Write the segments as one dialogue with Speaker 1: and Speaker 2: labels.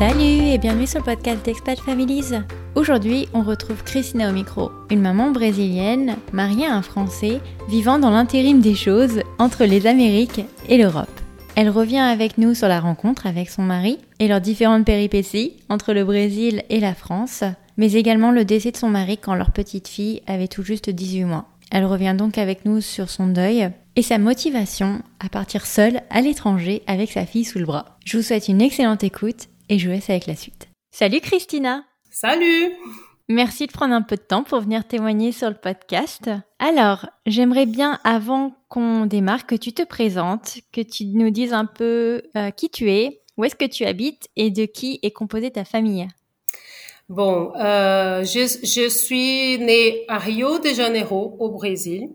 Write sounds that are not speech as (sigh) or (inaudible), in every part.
Speaker 1: Salut et bienvenue sur le podcast d'Expat Families. Aujourd'hui, on retrouve Christina au micro, une maman brésilienne mariée à un Français vivant dans l'intérim des choses entre les Amériques et l'Europe. Elle revient avec nous sur la rencontre avec son mari et leurs différentes péripéties entre le Brésil et la France, mais également le décès de son mari quand leur petite fille avait tout juste 18 mois. Elle revient donc avec nous sur son deuil et sa motivation à partir seule à l'étranger avec sa fille sous le bras. Je vous souhaite une excellente écoute et je vous laisse avec la suite. Salut Christina
Speaker 2: Salut
Speaker 1: Merci de prendre un peu de temps pour venir témoigner sur le podcast. Alors, j'aimerais bien, avant qu'on démarre, que tu te présentes, que tu nous dises un peu euh, qui tu es, où est-ce que tu habites et de qui est composée ta famille.
Speaker 2: Bon, euh, je, je, suis née à Rio de Janeiro, au Brésil.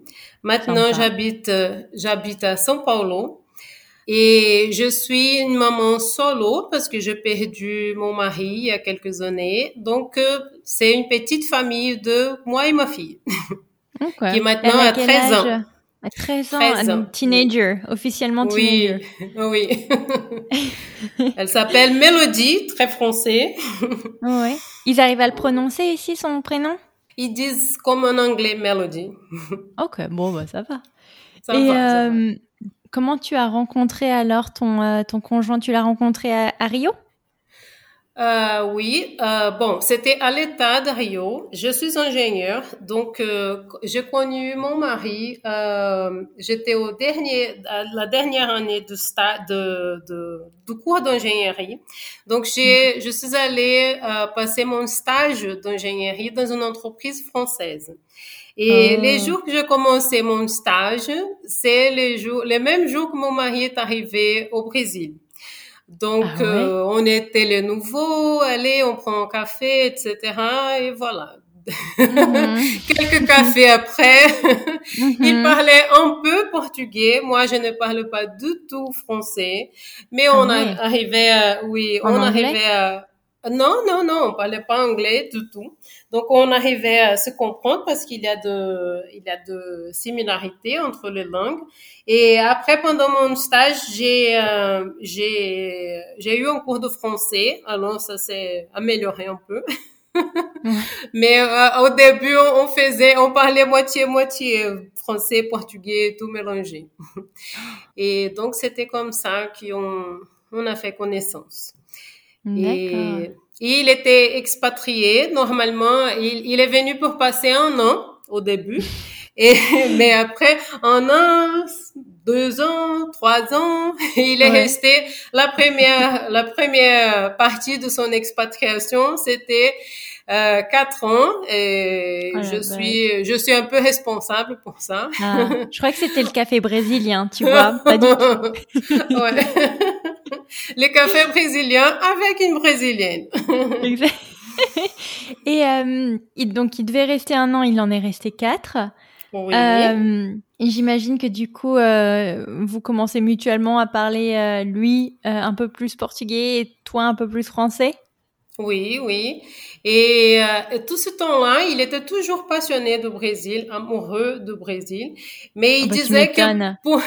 Speaker 2: Maintenant, j'habite, euh, j'habite à São Paulo. Et je suis une maman solo parce que j'ai perdu mon mari il y a quelques années. Donc, euh, c'est une petite famille de moi et ma fille. (laughs) Okay. qui maintenant a 13 ans.
Speaker 1: À 13 ans, 13 ans. teenager, officiellement teenager. (laughs)
Speaker 2: Oui, oui. (laughs) Elle s'appelle Mélodie, très français.
Speaker 1: oui. Ils arrivent à le prononcer ici, son prénom?
Speaker 2: Ils disent comme en anglais Melody.
Speaker 1: ok, bon, bah, ça va. Ça Et va, ça va. Comment tu as rencontré alors ton, euh, ton conjoint? Tu l'as rencontré à, à Rio?
Speaker 2: Euh, oui, euh, bon, c'était à l'état de Rio. Je suis ingénieur, donc euh, j'ai connu mon mari. Euh, J'étais au dernier, la dernière année de stade de, de, du cours d'ingénierie. Donc j'ai, je suis allée euh, passer mon stage d'ingénierie dans une entreprise française. Et oh. les jours que j'ai commencé mon stage, c'est les jours, les mêmes jours que mon mari est arrivé au Brésil. Donc, ah ouais? euh, on était les nouveaux, allez, on prend un café, etc. Et voilà. Mm -hmm. (laughs) Quelques cafés après, mm -hmm. il parlait un peu portugais. Moi, je ne parle pas du tout français, mais on ah ouais? arrivait à, oui,
Speaker 1: en
Speaker 2: on
Speaker 1: anglais?
Speaker 2: arrivait à, non, non, non, on parlait pas anglais du tout. Donc on arrivait à se comprendre parce qu'il y a de, il y a de similarités entre les langues. Et après, pendant mon stage, j'ai, euh, j'ai, j'ai eu un cours de français. Alors ça s'est amélioré un peu. (laughs) Mais euh, au début, on faisait, on parlait moitié-moitié français, portugais, tout mélangé. (laughs) Et donc c'était comme ça qu'on, on a fait connaissance. Et, il était expatrié. Normalement, il, il, est venu pour passer un an au début. (laughs) Et, mais après, un an, deux ans, trois ans, (laughs) il est ouais. resté. La première, la première partie de son expatriation, c'était euh, quatre ans et oh je suis je suis un peu responsable pour ça.
Speaker 1: Ah, je crois que c'était le (laughs) café brésilien, tu vois, pas du tout.
Speaker 2: ouais. (laughs) Les cafés brésiliens avec une brésilienne. (laughs)
Speaker 1: exact. (laughs) Et euh, donc il devait rester un an, il en est resté quatre.
Speaker 2: Oui.
Speaker 1: Euh, j'imagine que du coup, euh, vous commencez mutuellement à parler lui un peu plus portugais et toi un peu plus français?
Speaker 2: Oui, oui. Et euh, tout ce temps-là, il était toujours passionné du Brésil, amoureux du Brésil. Mais il
Speaker 1: oh bah,
Speaker 2: disait que pour,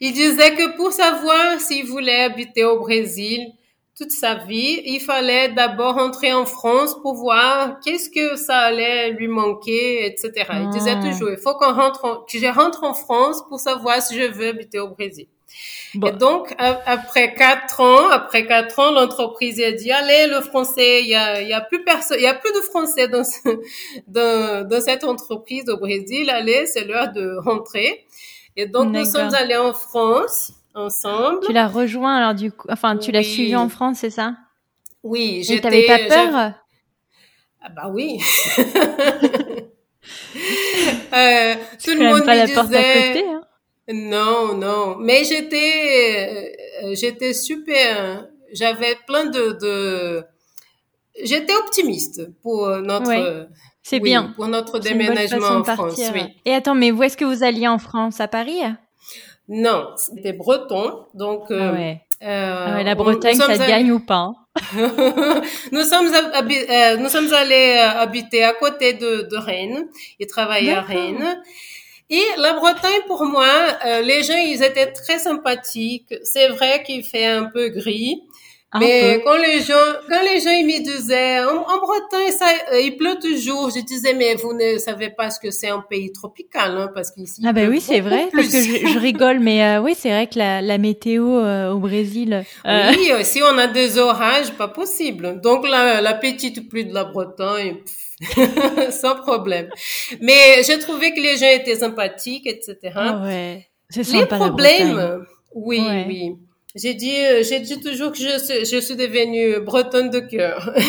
Speaker 2: il disait que pour savoir s'il voulait habiter au Brésil toute sa vie, il fallait d'abord entrer en France pour voir qu'est-ce que ça allait lui manquer, etc. Il disait toujours, il faut qu'on rentre, en, que je rentre en France pour savoir si je veux habiter au Brésil. Bon. Et donc, après quatre ans, après quatre ans, l'entreprise a dit, allez, le français, il y a, il y a plus personne, il y a plus de français dans, ce, dans, dans cette entreprise au Brésil, allez, c'est l'heure de rentrer. Et donc, nous sommes allés en France ensemble.
Speaker 1: Tu l'as rejoint alors du coup, enfin, tu oui. l'as suivi en France, c'est ça?
Speaker 2: Oui,
Speaker 1: j'étais. T'avais pas peur?
Speaker 2: Ah bah oui. (laughs) (laughs) euh, tout le monde
Speaker 1: pas
Speaker 2: me
Speaker 1: la
Speaker 2: disait.
Speaker 1: Porte à côté, hein?
Speaker 2: Non, non. Mais j'étais, euh, j'étais super. J'avais plein de, de... j'étais optimiste pour notre.
Speaker 1: C'est oui, bien.
Speaker 2: Pour notre déménagement en France. Oui.
Speaker 1: Et attends, mais où est-ce que vous alliez en France? À Paris?
Speaker 2: Non, c'était breton, donc.
Speaker 1: Ah ouais. Euh, ah ouais, la Bretagne, ça allés... gagne ou pas (laughs)
Speaker 2: nous sommes euh, nous sommes allés euh, habiter à côté de, de Rennes et travailler à Rennes. Et la Bretagne, pour moi, euh, les gens, ils étaient très sympathiques. C'est vrai qu'il fait un peu gris, Mais quand les gens, quand les gens ils me disaient, en, Bretagne, ça, euh, il pleut toujours, je disais, mais vous ne savez pas ce que c'est un pays tropical, hein, parce qu'ici.
Speaker 1: Ah ben oui, c'est vrai, parce que je, rigole, mais euh, oui, c'est vrai que la, la météo euh, au Brésil.
Speaker 2: Oui, si on a des orages, pas possible. Donc la, la petite pluie de la Bretagne. (laughs) sans problème. Mais j'ai trouvé que les gens étaient sympathiques, etc.
Speaker 1: Ah ouais.
Speaker 2: C'est Les problèmes, oui, oui. J'ai dit, euh, j'ai dit toujours que je suis, je suis devenue bretonne de cœur. (laughs)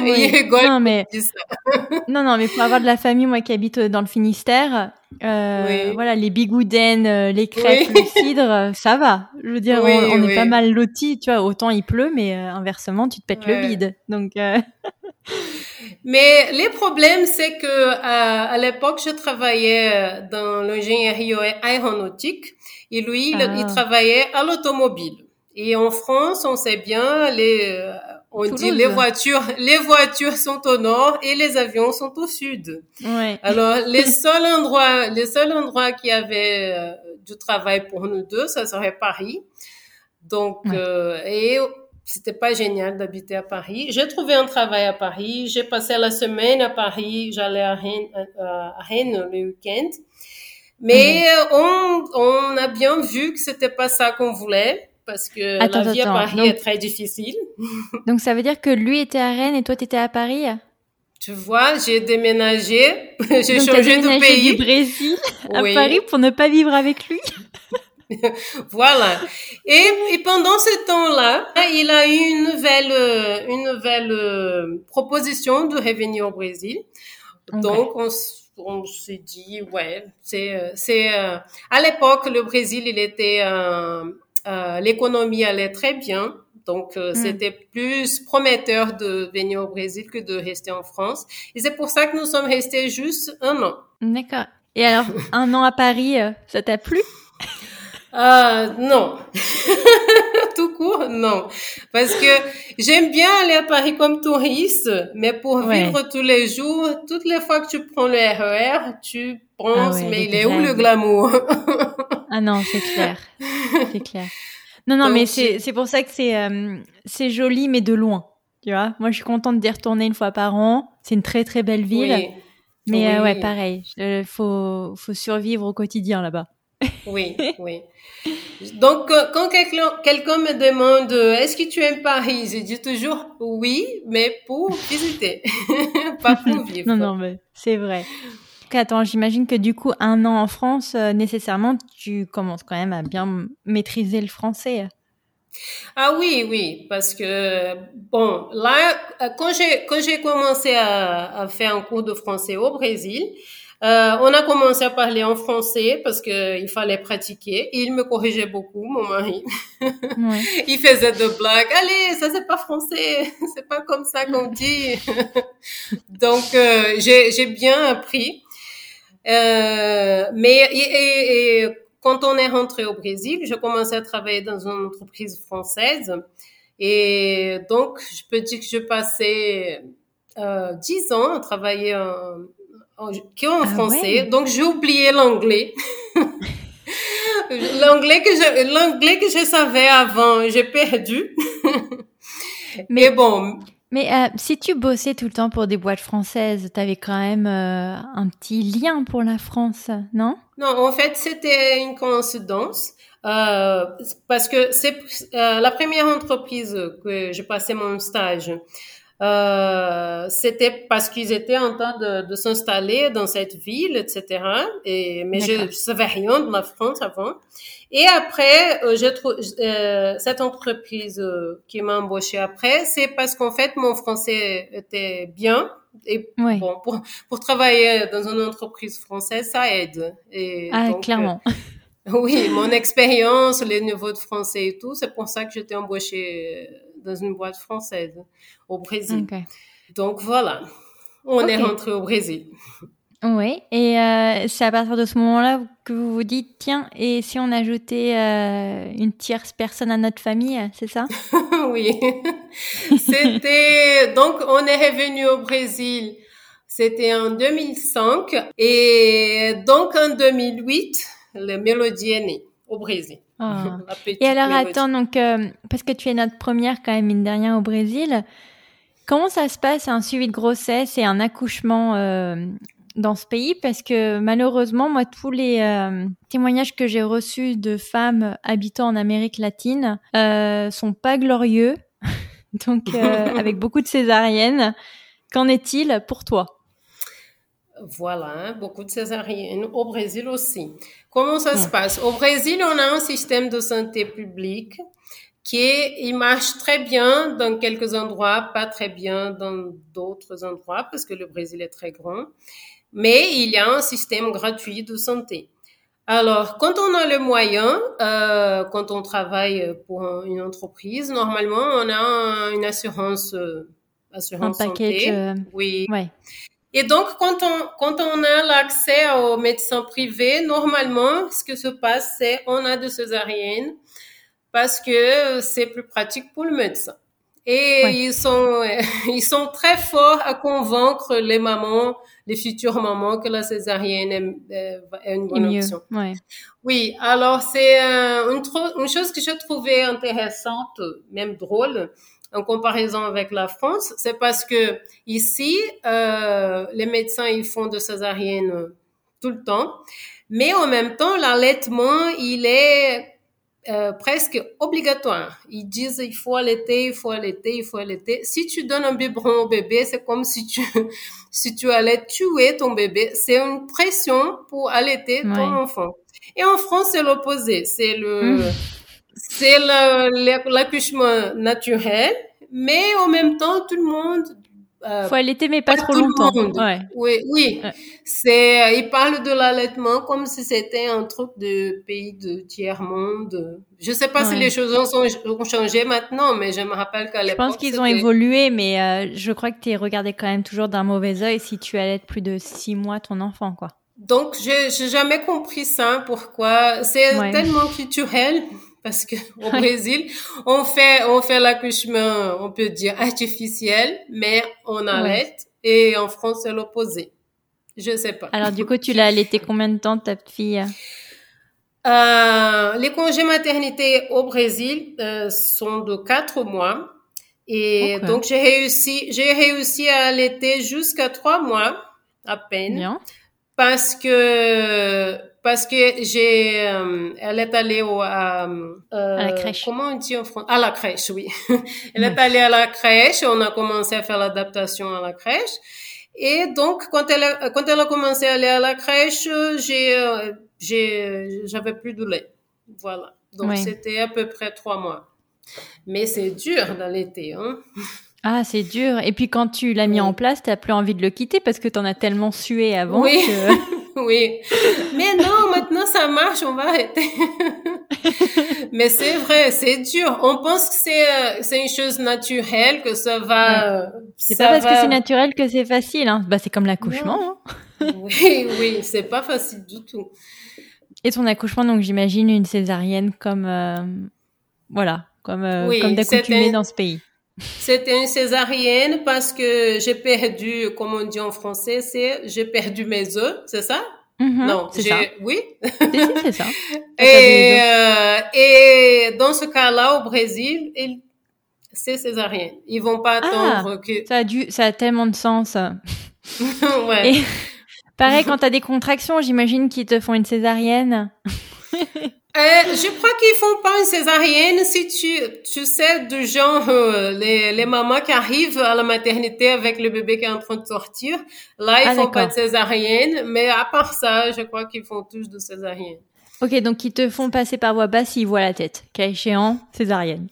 Speaker 1: Oui. non, mais, (laughs) non, non, mais pour avoir de la famille, moi qui habite dans le Finistère, euh, voilà, les bigoudens, euh, les crêpes, le (laughs) cidre, ça va. Je veux dire, on, est pas mal lotis, tu vois. Autant il pleut, mais inversement, tu te pètes le bide. Donc.
Speaker 2: Mais les problèmes, c'est que à, à l'époque, je travaillais dans l'ingénierie aéronautique et lui, il ah. travaillait à l'automobile. Et en France, on sait bien, les, on dit les voitures, (laughs) les voitures sont au nord et les avions sont au sud.
Speaker 1: Ouais.
Speaker 2: Alors, (laughs) les seuls endroits, les seuls endroits qui avaient euh, du travail pour nous deux, ça serait Paris. Donc, euh, et c'était pas génial d'habiter à Paris. J'ai trouvé un travail à Paris. J'ai passé la semaine à Paris. J'allais à Rennes, à Rennes le week-end. Mais on, on a bien vu que c'était pas ça qu'on voulait parce que la vie à Paris est très difficile. (laughs)
Speaker 1: donc ça veut dire que lui était à Rennes et toi tu étais à Paris?
Speaker 2: Tu vois, j'ai déménagé, (laughs) j'ai changé de pays.
Speaker 1: du Brésil à (laughs) Paris pour ne pas vivre avec lui?
Speaker 2: voilà. Et, et, pendant ce temps-là, il a eu une nouvelle, une nouvelle euh, proposition de revenir au Brésil. Donc, on, on s'est dit, ouais, c'est, euh, c'est, euh, à l'époque, le Brésil, il était, euh, l'économie allait très bien. Donc, euh, hmm. c'était plus prometteur de venir au Brésil que de rester en France. Et c'est pour ça que nous sommes restés juste un an.
Speaker 1: D'accord. Et alors, un an à Paris, euh, ça t'a plu?
Speaker 2: Euh, non. (laughs) Tout court, non. Parce que j'aime bien aller à Paris comme touriste, mais pour vivre tous les jours, toutes les fois que tu prends le RER, e tu penses, ah mais il est où le glamour? (laughs)
Speaker 1: Ah non, c'est clair. C'est clair. Non, non, mais c'est, c'est pour ça que c'est, euh, c'est joli, mais de loin. Tu vois, moi, je suis contente d'y retourner une fois par an. C'est une très, très belle ville. Mais euh, ouais, pareil. Il faut, faut survivre au quotidien là-bas.
Speaker 2: Oui, oui. Donc, quand quelqu'un, me demande est-ce que tu aimes Paris, je dis toujours oui, mais pour visiter, (laughs) pas pour vivre.
Speaker 1: non, non, mais c'est vrai. Attends, j'imagine que du coup, un an en France, euh, nécessairement, tu commences quand même à bien maîtriser le français.
Speaker 2: Ah oui, oui, parce que bon, là, quand j'ai quand j'ai commencé à, à, faire un cours de français au Brésil, euh, on a commencé à parler en français parce que il fallait pratiquer. il me corrigeait beaucoup, mon mari. Ouais. (laughs) il faisait de blagues. Allez, ça c'est pas français, (laughs) c'est pas comme ça qu'on dit. (laughs) Donc euh, j'ai j'ai bien appris. Euh, mais et, et, quand on est rentré au Brésil, j'ai commencé à travailler dans une entreprise française. Et donc, je peux dire que je passais euh, dix ans à travailler en, en, en ah français. Donc, j'ai oublié l'anglais. (laughs) l'anglais que je, l'anglais que je savais avant, j'ai perdu. (laughs) mais bon,
Speaker 1: mais euh, si tu bossais tout le temps pour des boîtes françaises, tu avais quand même euh, un petit lien pour la France, non?
Speaker 2: Non, en fait, c'était une coïncidence. Euh, parce que c'est la première entreprise que j'ai passé mon stage. Euh, c'était parce qu'ils étaient en train de, de s'installer dans cette ville, etc. Et mais je, je savais rien de la France avant. Et après, euh, j'ai euh, cette entreprise euh, qui m'a embauché après, c'est parce qu'en fait mon français était bien et bon pour pour travailler dans une entreprise française, ça aide. Et
Speaker 1: ah, clairement. (laughs)
Speaker 2: oui, mon expérience, les niveaux de français et tout, c'est pour ça que j'étais embauchée dans une boîte française au Brésil. Donc voilà, on est rentré au Brésil.
Speaker 1: Oui, et euh, c'est à partir de ce moment-là que vous vous dites, tiens, et si on ajoutait euh, une tierce personne à notre famille, c'est ça? (laughs)
Speaker 2: Oui, c'était, donc on est revenu au Brésil, c'était en 2005, et donc en 2008, le Mélodie est né. Au Brésil.
Speaker 1: Ah. (laughs) Et alors, attends, donc, euh, parce que tu es notre première, quand même, mine de rien, au Brésil, comment ça se passe un suivi de grossesse et un accouchement euh, dans ce pays? Parce que malheureusement, moi, tous les euh, témoignages que j'ai reçus de femmes habitant en Amérique latine euh, sont pas glorieux, (laughs) donc (laughs) avec beaucoup de césariennes. Qu'en est-il pour toi?
Speaker 2: Voilà, hein, beaucoup de césariennes au Brésil aussi. Comment ça se passe? Au Brésil, on a un système de santé publique qui il marche très bien dans quelques endroits, pas très bien dans d'autres endroits parce que le Brésil est très grand. Mais il y a un système gratuit de santé. Alors, quand on a le moyen, euh, quand on travaille pour une entreprise, normalement, on a une assurance, euh, assurance
Speaker 1: un santé.
Speaker 2: Euh, oui. Ouais. Et donc, quand on, quand on a l'accès aux médecins privés, normalement, ce que se passe, c'est on a de césariennes parce que c'est plus pratique pour le médecin. Et ils sont, (laughs) ils sont très forts à convaincre les mamans, les futures mamans que la césarienne est, une bonne option.
Speaker 1: Ouais.
Speaker 2: Oui, alors c'est euh, une, une, chose que je trouvais intéressante, même drôle, en comparaison avec la France, c'est parce que ici, euh, les médecins ils font de césarienne tout le temps, mais en même temps, l'allaitement il est euh, presque obligatoire. Ils disent il faut allaiter, il faut allaiter, il faut allaiter. Si tu donnes un biberon au bébé, c'est comme si tu (laughs) si tu allais tuer ton bébé. C'est une pression pour allaiter ton enfant. Et en France, c'est l'opposé. C'est le mmh c'est l'accouchement naturel, mais en même temps, tout le monde
Speaker 1: euh, faut allaiter mais pas, trop longtemps. Ouais.
Speaker 2: Oui, oui. C'est, euh, il parle de l'allaitement comme si c'était un truc de pays de tiers monde. Je sais pas si les choses ont, changé maintenant, mais je me rappelle qu'à l'époque.
Speaker 1: Je pense qu'ils ont évolué, mais euh, je crois que tu es regardé quand même toujours d'un mauvais œil si tu allaites plus de six mois ton enfant, quoi.
Speaker 2: Donc, j'ai jamais compris ça. Pourquoi C'est tellement culturel parce que (laughs) au Brésil, on fait on fait l'accouchement, on peut dire artificiel, mais on arrête. Et en France, c'est l'opposé. Je sais pas.
Speaker 1: Alors du coup, tu l'as allaité combien de temps ta fille?
Speaker 2: Euh, Les congés maternité au Brésil euh, sont de quatre mois. Et donc j'ai réussi, j'ai réussi à allaiter jusqu'à trois mois à peine.
Speaker 1: Bien.
Speaker 2: Parce que parce que j'ai, euh, elle est allée au,
Speaker 1: à,
Speaker 2: euh,
Speaker 1: à la crèche.
Speaker 2: Comment on dit en français À la crèche, oui. (laughs) elle est allée à la crèche. On a commencé à faire l'adaptation à la crèche. Et donc, quand elle a, quand elle a commencé à aller à la crèche, j'ai, euh, j'ai, j'avais plus de lait. Voilà. Donc, c'était à peu près trois mois. Mais c'est dur dans l'été, hein. (laughs)
Speaker 1: Ah, c'est dur. Et puis quand tu l'as mis en place, tu n'as plus envie de le quitter parce que tu en as tellement sué avant
Speaker 2: oui.
Speaker 1: que... (laughs)
Speaker 2: oui. Mais non, maintenant ça marche, on va arrêter. (laughs) Mais c'est vrai, c'est dur. On pense que c'est euh, c'est une chose naturelle, que ça va.
Speaker 1: C'est pas parce que c'est naturel que c'est facile. Hein. Bah c'est comme l'accouchement.
Speaker 2: Hein. (laughs) oui, oui, c'est pas facile du tout.
Speaker 1: Et ton accouchement, donc j'imagine une césarienne comme euh, voilà, comme euh, comme d'accoutumé dans ce pays.
Speaker 2: C'était une césarienne parce que j'ai perdu, comme on dit en français, c'est j'ai perdu mes œufs, c'est ça?
Speaker 1: Mm-hmm, Non, c'est ça.
Speaker 2: Oui.
Speaker 1: c'est ça. (laughs)
Speaker 2: Et, euh, et dans ce cas-là, au Brésil, c'est césarienne. Ils vont pas ah, attendre que.
Speaker 1: Ça a dû, ça a tellement de sens. (laughs)
Speaker 2: ouais. Et,
Speaker 1: pareil, quand tu as des contractions, j'imagine qu'ils te font une césarienne. (laughs)
Speaker 2: Euh, je crois qu'ils font pas une césarienne si tu, tu sais, du genre, euh, les, les mamans qui arrivent à la maternité avec le bébé qui est en train de sortir. Là, ils ah, font pas de césarienne, mais à part ça, je crois qu'ils font tous de césarienne.
Speaker 1: Ok, donc ils te font passer par voie basse, ils voient la tête. Cas échéant, césarienne.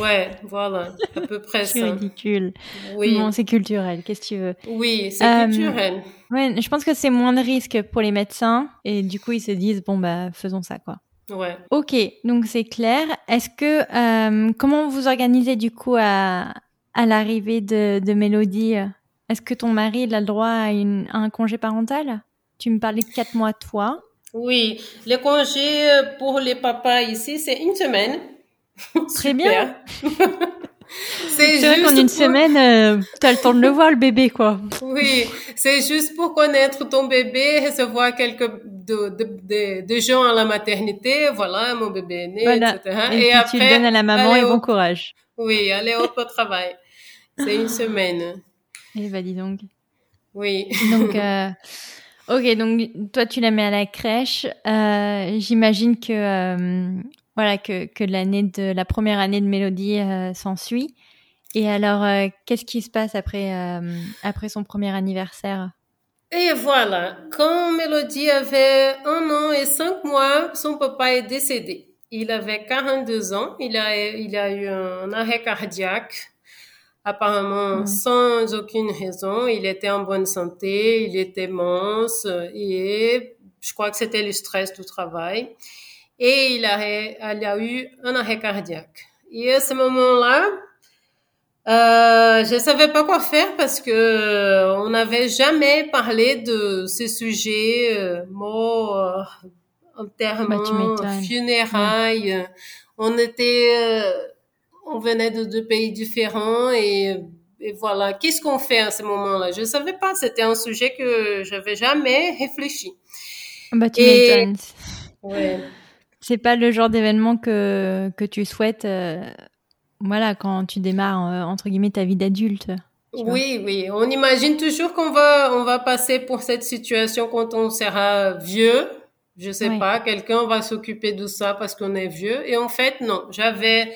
Speaker 2: Ouais, voilà, à peu près (laughs) ça.
Speaker 1: C'est ridicule. Oui. c'est culturel, qu'est-ce que tu veux?
Speaker 2: Oui, c'est euh, culturel.
Speaker 1: Ouais, je pense que c'est moins de risque pour les médecins et du coup ils se disent bon bah faisons ça quoi.
Speaker 2: Ouais.
Speaker 1: Ok, donc c'est clair. Est-ce que euh, comment vous organisez du coup à, à l'arrivée de, de Mélodie? Est-ce que ton mari il a le droit à, une, un congé parental? Tu me parlais de quatre mois toi.
Speaker 2: Oui, les congés pour les papas ici c'est une semaine. (laughs)
Speaker 1: Très bien. (laughs) C'est vrai qu'en une semaine, euh, tu as le temps de le voir, le bébé, quoi.
Speaker 2: Oui, c'est juste pour connaître ton bébé, recevoir quelques de, de, de, gens à la maternité, voilà, mon bébé est né, etc.
Speaker 1: Et, après, tu le donnes à la maman et bon courage.
Speaker 2: Oui, allez au travail. C'est une semaine.
Speaker 1: Eh ben, dis donc.
Speaker 2: Oui.
Speaker 1: Donc, (laughs) euh, ok, donc toi, tu la mets à la crèche. Euh, J'imagine que, euh, voilà, que, que l'année de la première année de Mélodie s'ensuit. Et alors, qu'est-ce qui se passe après, après son premier anniversaire?
Speaker 2: Et voilà, quand Mélodie avait un an et cinq mois, son papa est décédé. Il avait 42 ans, il a, il a eu un arrêt cardiaque, apparemment sans aucune raison. Il était en bonne santé, il était mince et je crois que c'était le stress du travail. Et il a, il a eu un arrêt cardiaque. Et à ce moment-là, euh, je savais pas quoi faire parce que euh, on n'avait jamais parlé de ces sujets euh, morts, euh, enterrement, bah, funérailles. On était, euh, on venait de deux pays différents et, et voilà. Qu'est-ce qu'on fait à ce moment-là? Je savais pas. C'était un sujet que j'avais jamais réfléchi.
Speaker 1: Bah, tu m'étonnes. Ouais. C'est pas le genre d'événement que que tu souhaites voilà, quand tu démarres, euh, entre guillemets, ta vie d'adulte.
Speaker 2: Oui, oui. On imagine toujours qu'on va, on va passer pour cette situation quand on sera vieux. Je sais pas, quelqu'un va s'occuper de ça parce qu'on est vieux. Et en fait, non. J'avais,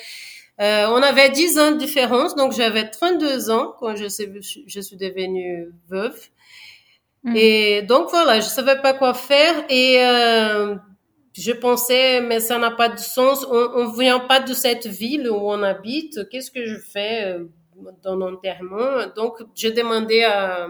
Speaker 2: euh, on avait 10 ans de différence, donc j'avais 32 ans quand je suis, je suis devenue veuve. Hmm. Et donc voilà, je savais pas quoi faire et euh, je pensais, mais ça n'a pas de sens. On ne vient pas de cette ville où on habite. Qu'est-ce que je fais euh, dans l'enterrement? Donc, j'ai demandé à,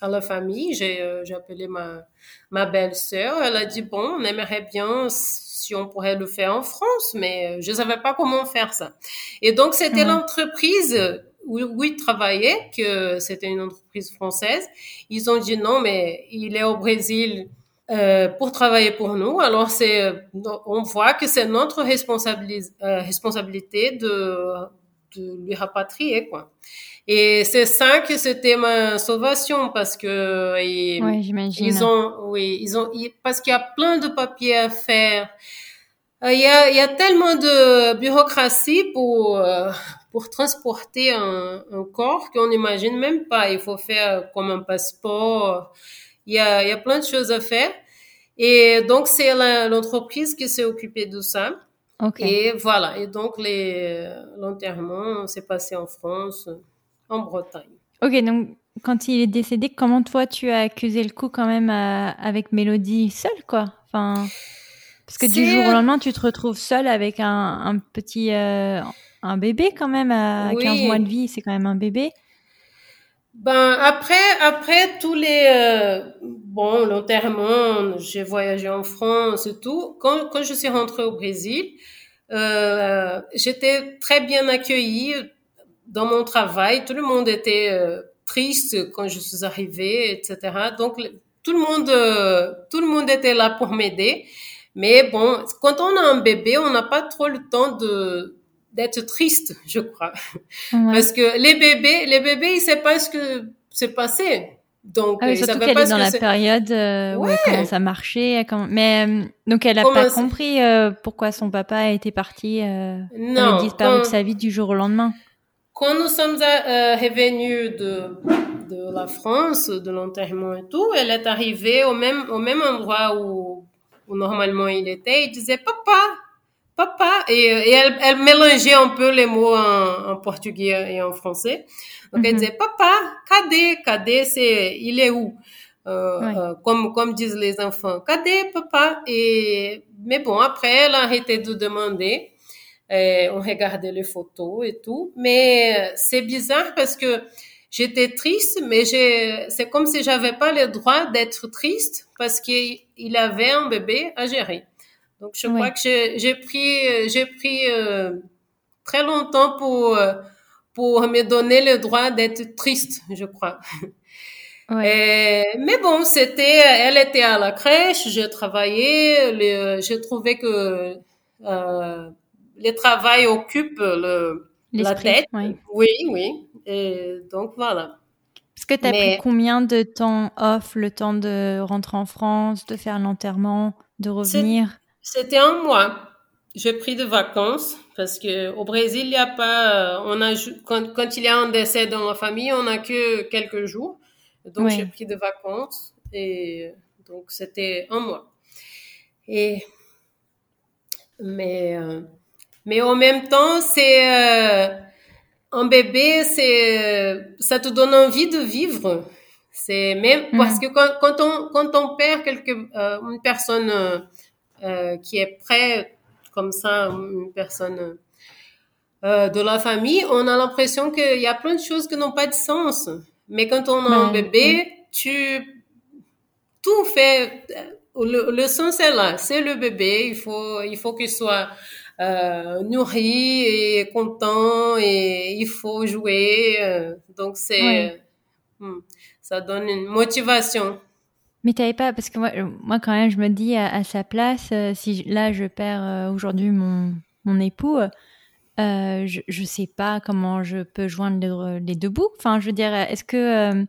Speaker 2: à la famille. J'ai euh, appelé ma, ma belle-sœur. Elle a dit, bon, on aimerait bien si on pourrait le faire en France, mais euh, je savais pas comment faire ça. Et donc, c'était l'entreprise où, où il travaillait, que c'était une entreprise française. Ils ont dit, non, mais il est au Brésil euh, pour travailler pour nous. Alors c'est, euh, on voit que c'est notre responsabilité, euh, responsabilité de, de lui rapatrier quoi. Et c'est ça que c'était ma sauvation parce que ils, ils ont, oui, ils ont, parce qu'il y a plein de papiers à faire. Il y a, il y a tellement de bureaucratie pour pour transporter un, un corps qu'on n'imagine même pas. Il faut faire comme un passeport il y a, il y a plein de choses à faire. Et donc, c'est l'entreprise qui s'est occupée de ça. Et voilà. Et donc, l'enterrement s'est passé en France, en Bretagne.
Speaker 1: Ok, donc quand il est décédé, comment toi tu as accusé le coup quand même avec Mélodie seule, quoi? Enfin, parce que du jour au lendemain, tu te retrouves seule avec un, un petit, euh, un bébé quand même à 15 mois de vie, c'est quand même un bébé.
Speaker 2: Ben après, après tous les euh, bon l'enterrement, j'ai voyagé en France et tout. Quand quand je suis rentrée au Brésil, euh, j'étais très bien accueillie dans mon travail. Tout le monde était euh, triste quand je suis arrivée, etc. Donc tout le monde euh, tout le monde était là pour m'aider. Mais bon, quand on a un bébé, on n'a pas trop le temps de d'être triste, je crois. Parce que les bébés, les bébés, ils savent pas ce que s'est passé. Donc,
Speaker 1: ah surtout qu'elle est dans la période euh, où elle commence à marcher. Mais euh, donc, elle a pas compris euh, pourquoi son papa était parti. Non. disparu de sa vie du jour au lendemain.
Speaker 2: Quand nous sommes revenus de de la France, de l'enterrement et tout, elle est arrivée au même au même endroit où, où normalement il était. Il disait papa, papa. Et, et elle, elle, mélangeait un peu les mots en, en portugais et en français. Donc, elle mhm. disait, papa, cadê? Cadê, c'est, il est où? Euh, euh, comme, comme disent les enfants, cadê, papa? Et, mais bon, après, elle a arrêté de demander. Et on regardait les photos et tout. Mais c'est bizarre parce que j'étais triste, mais c'est comme si j'avais pas le droit d'être triste parce qu'il avait un bébé à gérer. Donc, je crois que j'ai pris, j'ai pris euh, très longtemps pour euh, pour me donner le droit d'être triste, je crois. (laughs) Ouais. mais bon, c'était, elle était à la crèche, j'ai travaillé, j'ai trouvé que euh, le travail occupe le, la tête. Oui, oui. Et donc voilà.
Speaker 1: Parce que tu as pris combien de temps off, le temps de rentrer en France, de faire l'enterrement, de revenir?
Speaker 2: C'était un mois. J'ai pris de vacances parce que au Brésil, il y a pas, on a quand, quand, il y a un décès dans la famille, on a que quelques jours. Donc j'ai pris de vacances et donc c'était un mois. Et mais euh, mais en même temps, c'est euh, un bébé, c'est ça te donne envie de vivre. C'est même mm. parce que quand, quand, on quand on perd quelque euh, une personne qui est près comme ça, une personne de la famille, on a l'impression qu'il y a plein de choses qui n'ont pas de sens. Mais quand on a un bébé, tu tout fait le, le sens est là, c'est le bébé, il faut il faut qu'il soit euh, nourri et content et il faut jouer. Euh, donc c'est hmm, ça donne une motivation.
Speaker 1: Mais t'avais pas parce que moi, euh, moi quand même je me dis à, sa place si là je perds aujourd'hui mon mon époux je je sais pas comment je peux joindre les, deux bouts. Enfin je veux dire est-ce que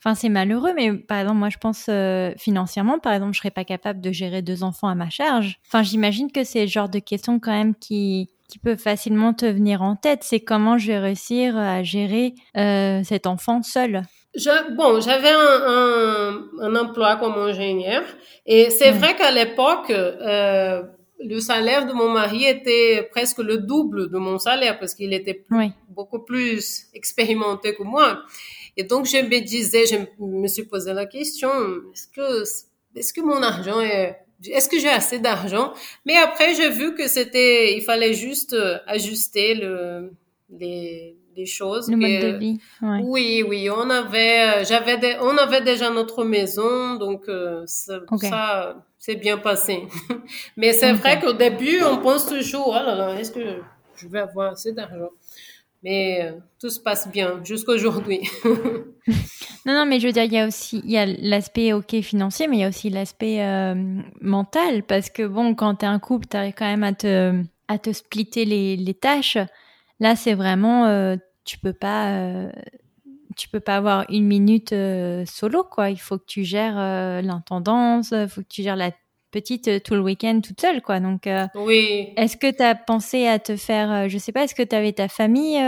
Speaker 1: Enfin, c'est malheureux, mais par exemple, moi, je pense euh, financièrement, par exemple, je serais pas capable de gérer deux enfants à ma charge. Enfin, j'imagine que c'est le genre de question quand même qui qui peut facilement te venir en tête. C'est comment je vais réussir à gérer euh, cet enfant seul?
Speaker 2: Je, bon, j'avais un, un, un, emploi comme ingénieur et c'est vrai qu'à l'époque, euh, le salaire de mon mari était presque le double de mon salaire parce qu'il était beaucoup plus expérimenté que moi. Et donc, je me disais, je me suis posé la question, est-ce que, est-ce que mon argent est, est-ce que j'ai assez d'argent? Mais après, j'ai vu que c'était, il fallait juste ajuster le, les, les choses.
Speaker 1: Le mode de vie.
Speaker 2: Oui, oui, on avait, j'avais, on avait déjà notre maison, donc euh, ça, ça s'est bien passé. (laughs) Mais c'est vrai qu'au début, on pense toujours, oh là là, est-ce que je vais avoir assez d'argent? Mais euh, tout se passe bien jusqu'à aujourd'hui. (laughs)
Speaker 1: non, non, mais je veux dire, il y a aussi il y a l'aspect ok financier, mais il y a aussi l'aspect euh, mental parce que bon, quand tu es un couple, tu arrives quand même à te à te splitter les, les tâches. Là, c'est vraiment euh, tu peux pas tu peux pas avoir une minute solo quoi. Il faut que tu gères l'intendance, il faut que tu gères la petite euh, tout le week-end toute seule, quoi. Donc, euh,
Speaker 2: oui.
Speaker 1: Est-ce que tu as pensé à te faire, euh, je sais pas, est-ce que tu avais ta famille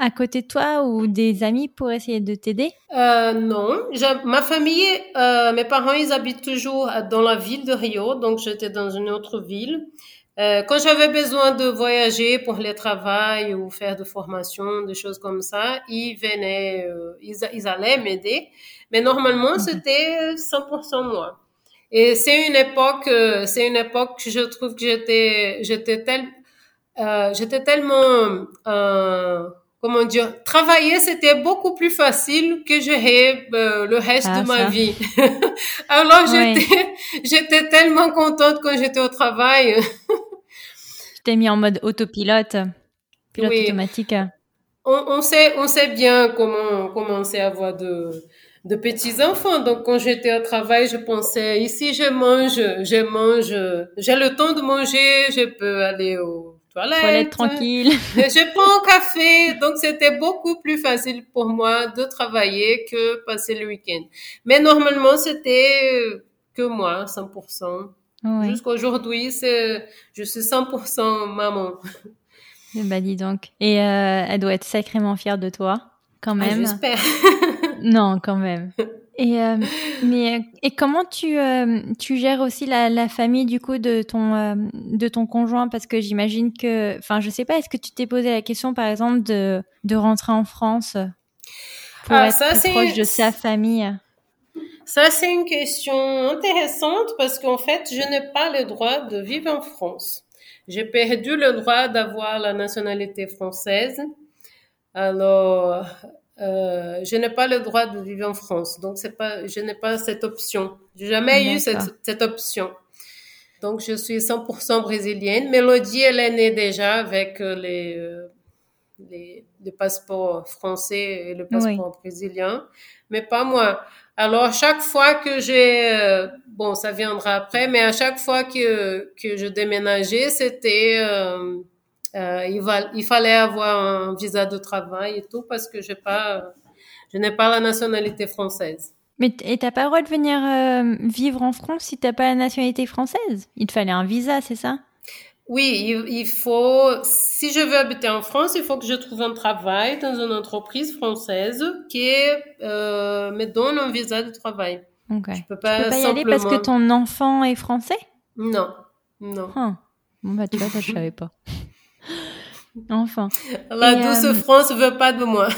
Speaker 1: à côté de toi ou des amis pour essayer de t'aider?
Speaker 2: Non, ma famille, mes parents, ils habitent toujours dans la ville de Rio, donc j'étais dans une autre ville. Quand j'avais besoin de voyager pour le travail ou faire de formation, des choses comme ça, ils venaient, ils, ils, allaient m'aider. Mais normalement, c'était 100% moi. Et c'est une époque, euh, c'est une époque que je trouve que j'étais, j'étais tel, euh, j'étais tellement, euh, comment dire, travailler c'était beaucoup plus facile que gérer euh, le reste ah, de ma vie. (laughs) Alors j'étais, j'étais tellement contente quand j'étais au travail. (laughs)
Speaker 1: t'ai mis en mode autopilote, pilote automatique.
Speaker 2: On, on, sait, on sait bien comment commencer à avoir de de petits enfants. Donc, quand j'étais au travail, je pensais, ici, je mange, je mange, j'ai le temps de manger, je peux aller aux toilettes. Toilette
Speaker 1: tranquille.
Speaker 2: je prends un café. Donc, c'était beaucoup plus facile pour moi de travailler que passer le week-end. Mais normalement, c'était que moi, 100%. Ouais. Jusqu'à aujourd'hui, c'est, je suis 100% maman.
Speaker 1: Bah dis donc. Et euh, elle doit être sacrément fière de toi, quand ah, même.
Speaker 2: J'espère. (laughs)
Speaker 1: non, quand même. Et euh, mais et comment tu euh, tu gères aussi la, la, famille du coup de ton euh, de ton conjoint? Parce que j'imagine que enfin je sais pas est-ce que tu t'es posé la question par exemple de de rentrer en France pour ah, être ça, proche de sa famille?
Speaker 2: Ça c'est une question intéressante parce qu'en fait je n'ai pas le droit de vivre en France. J'ai perdu le droit d'avoir la nationalité française. Alors, euh, je n'ai pas le droit de vivre en France. Donc, c'est pas, je n'ai pas cette option. J'ai jamais eu cette, cette, option. Donc, je suis 100% brésilienne. Mélodie, elle est née déjà avec euh, les, euh, les, les, passeports français et le passeport brésilien, mais pas moi. Alors, chaque fois que j'ai, euh, bon, ça viendra après, mais à chaque fois que, que je déménageais, c'était, euh, il, va, il fallait avoir un visa de travail et tout parce que pas, Je n'ai pas la nationalité française.
Speaker 1: Mais et t'as pas le droit de venir euh, vivre en France si t'as pas la nationalité française? Il te fallait un visa, c'est ça?
Speaker 2: Oui, il, faut. Si je veux habiter en France, il faut que je trouve un travail dans une entreprise française qui euh, me donne un visa de travail.
Speaker 1: Ok. Je peux pas, peux pas y aller parce que ton enfant est français?
Speaker 2: Non, non.
Speaker 1: Bon bah tu vois, ça je savais pas. (laughs) enfin.
Speaker 2: La douce euh... France veut pas de moi.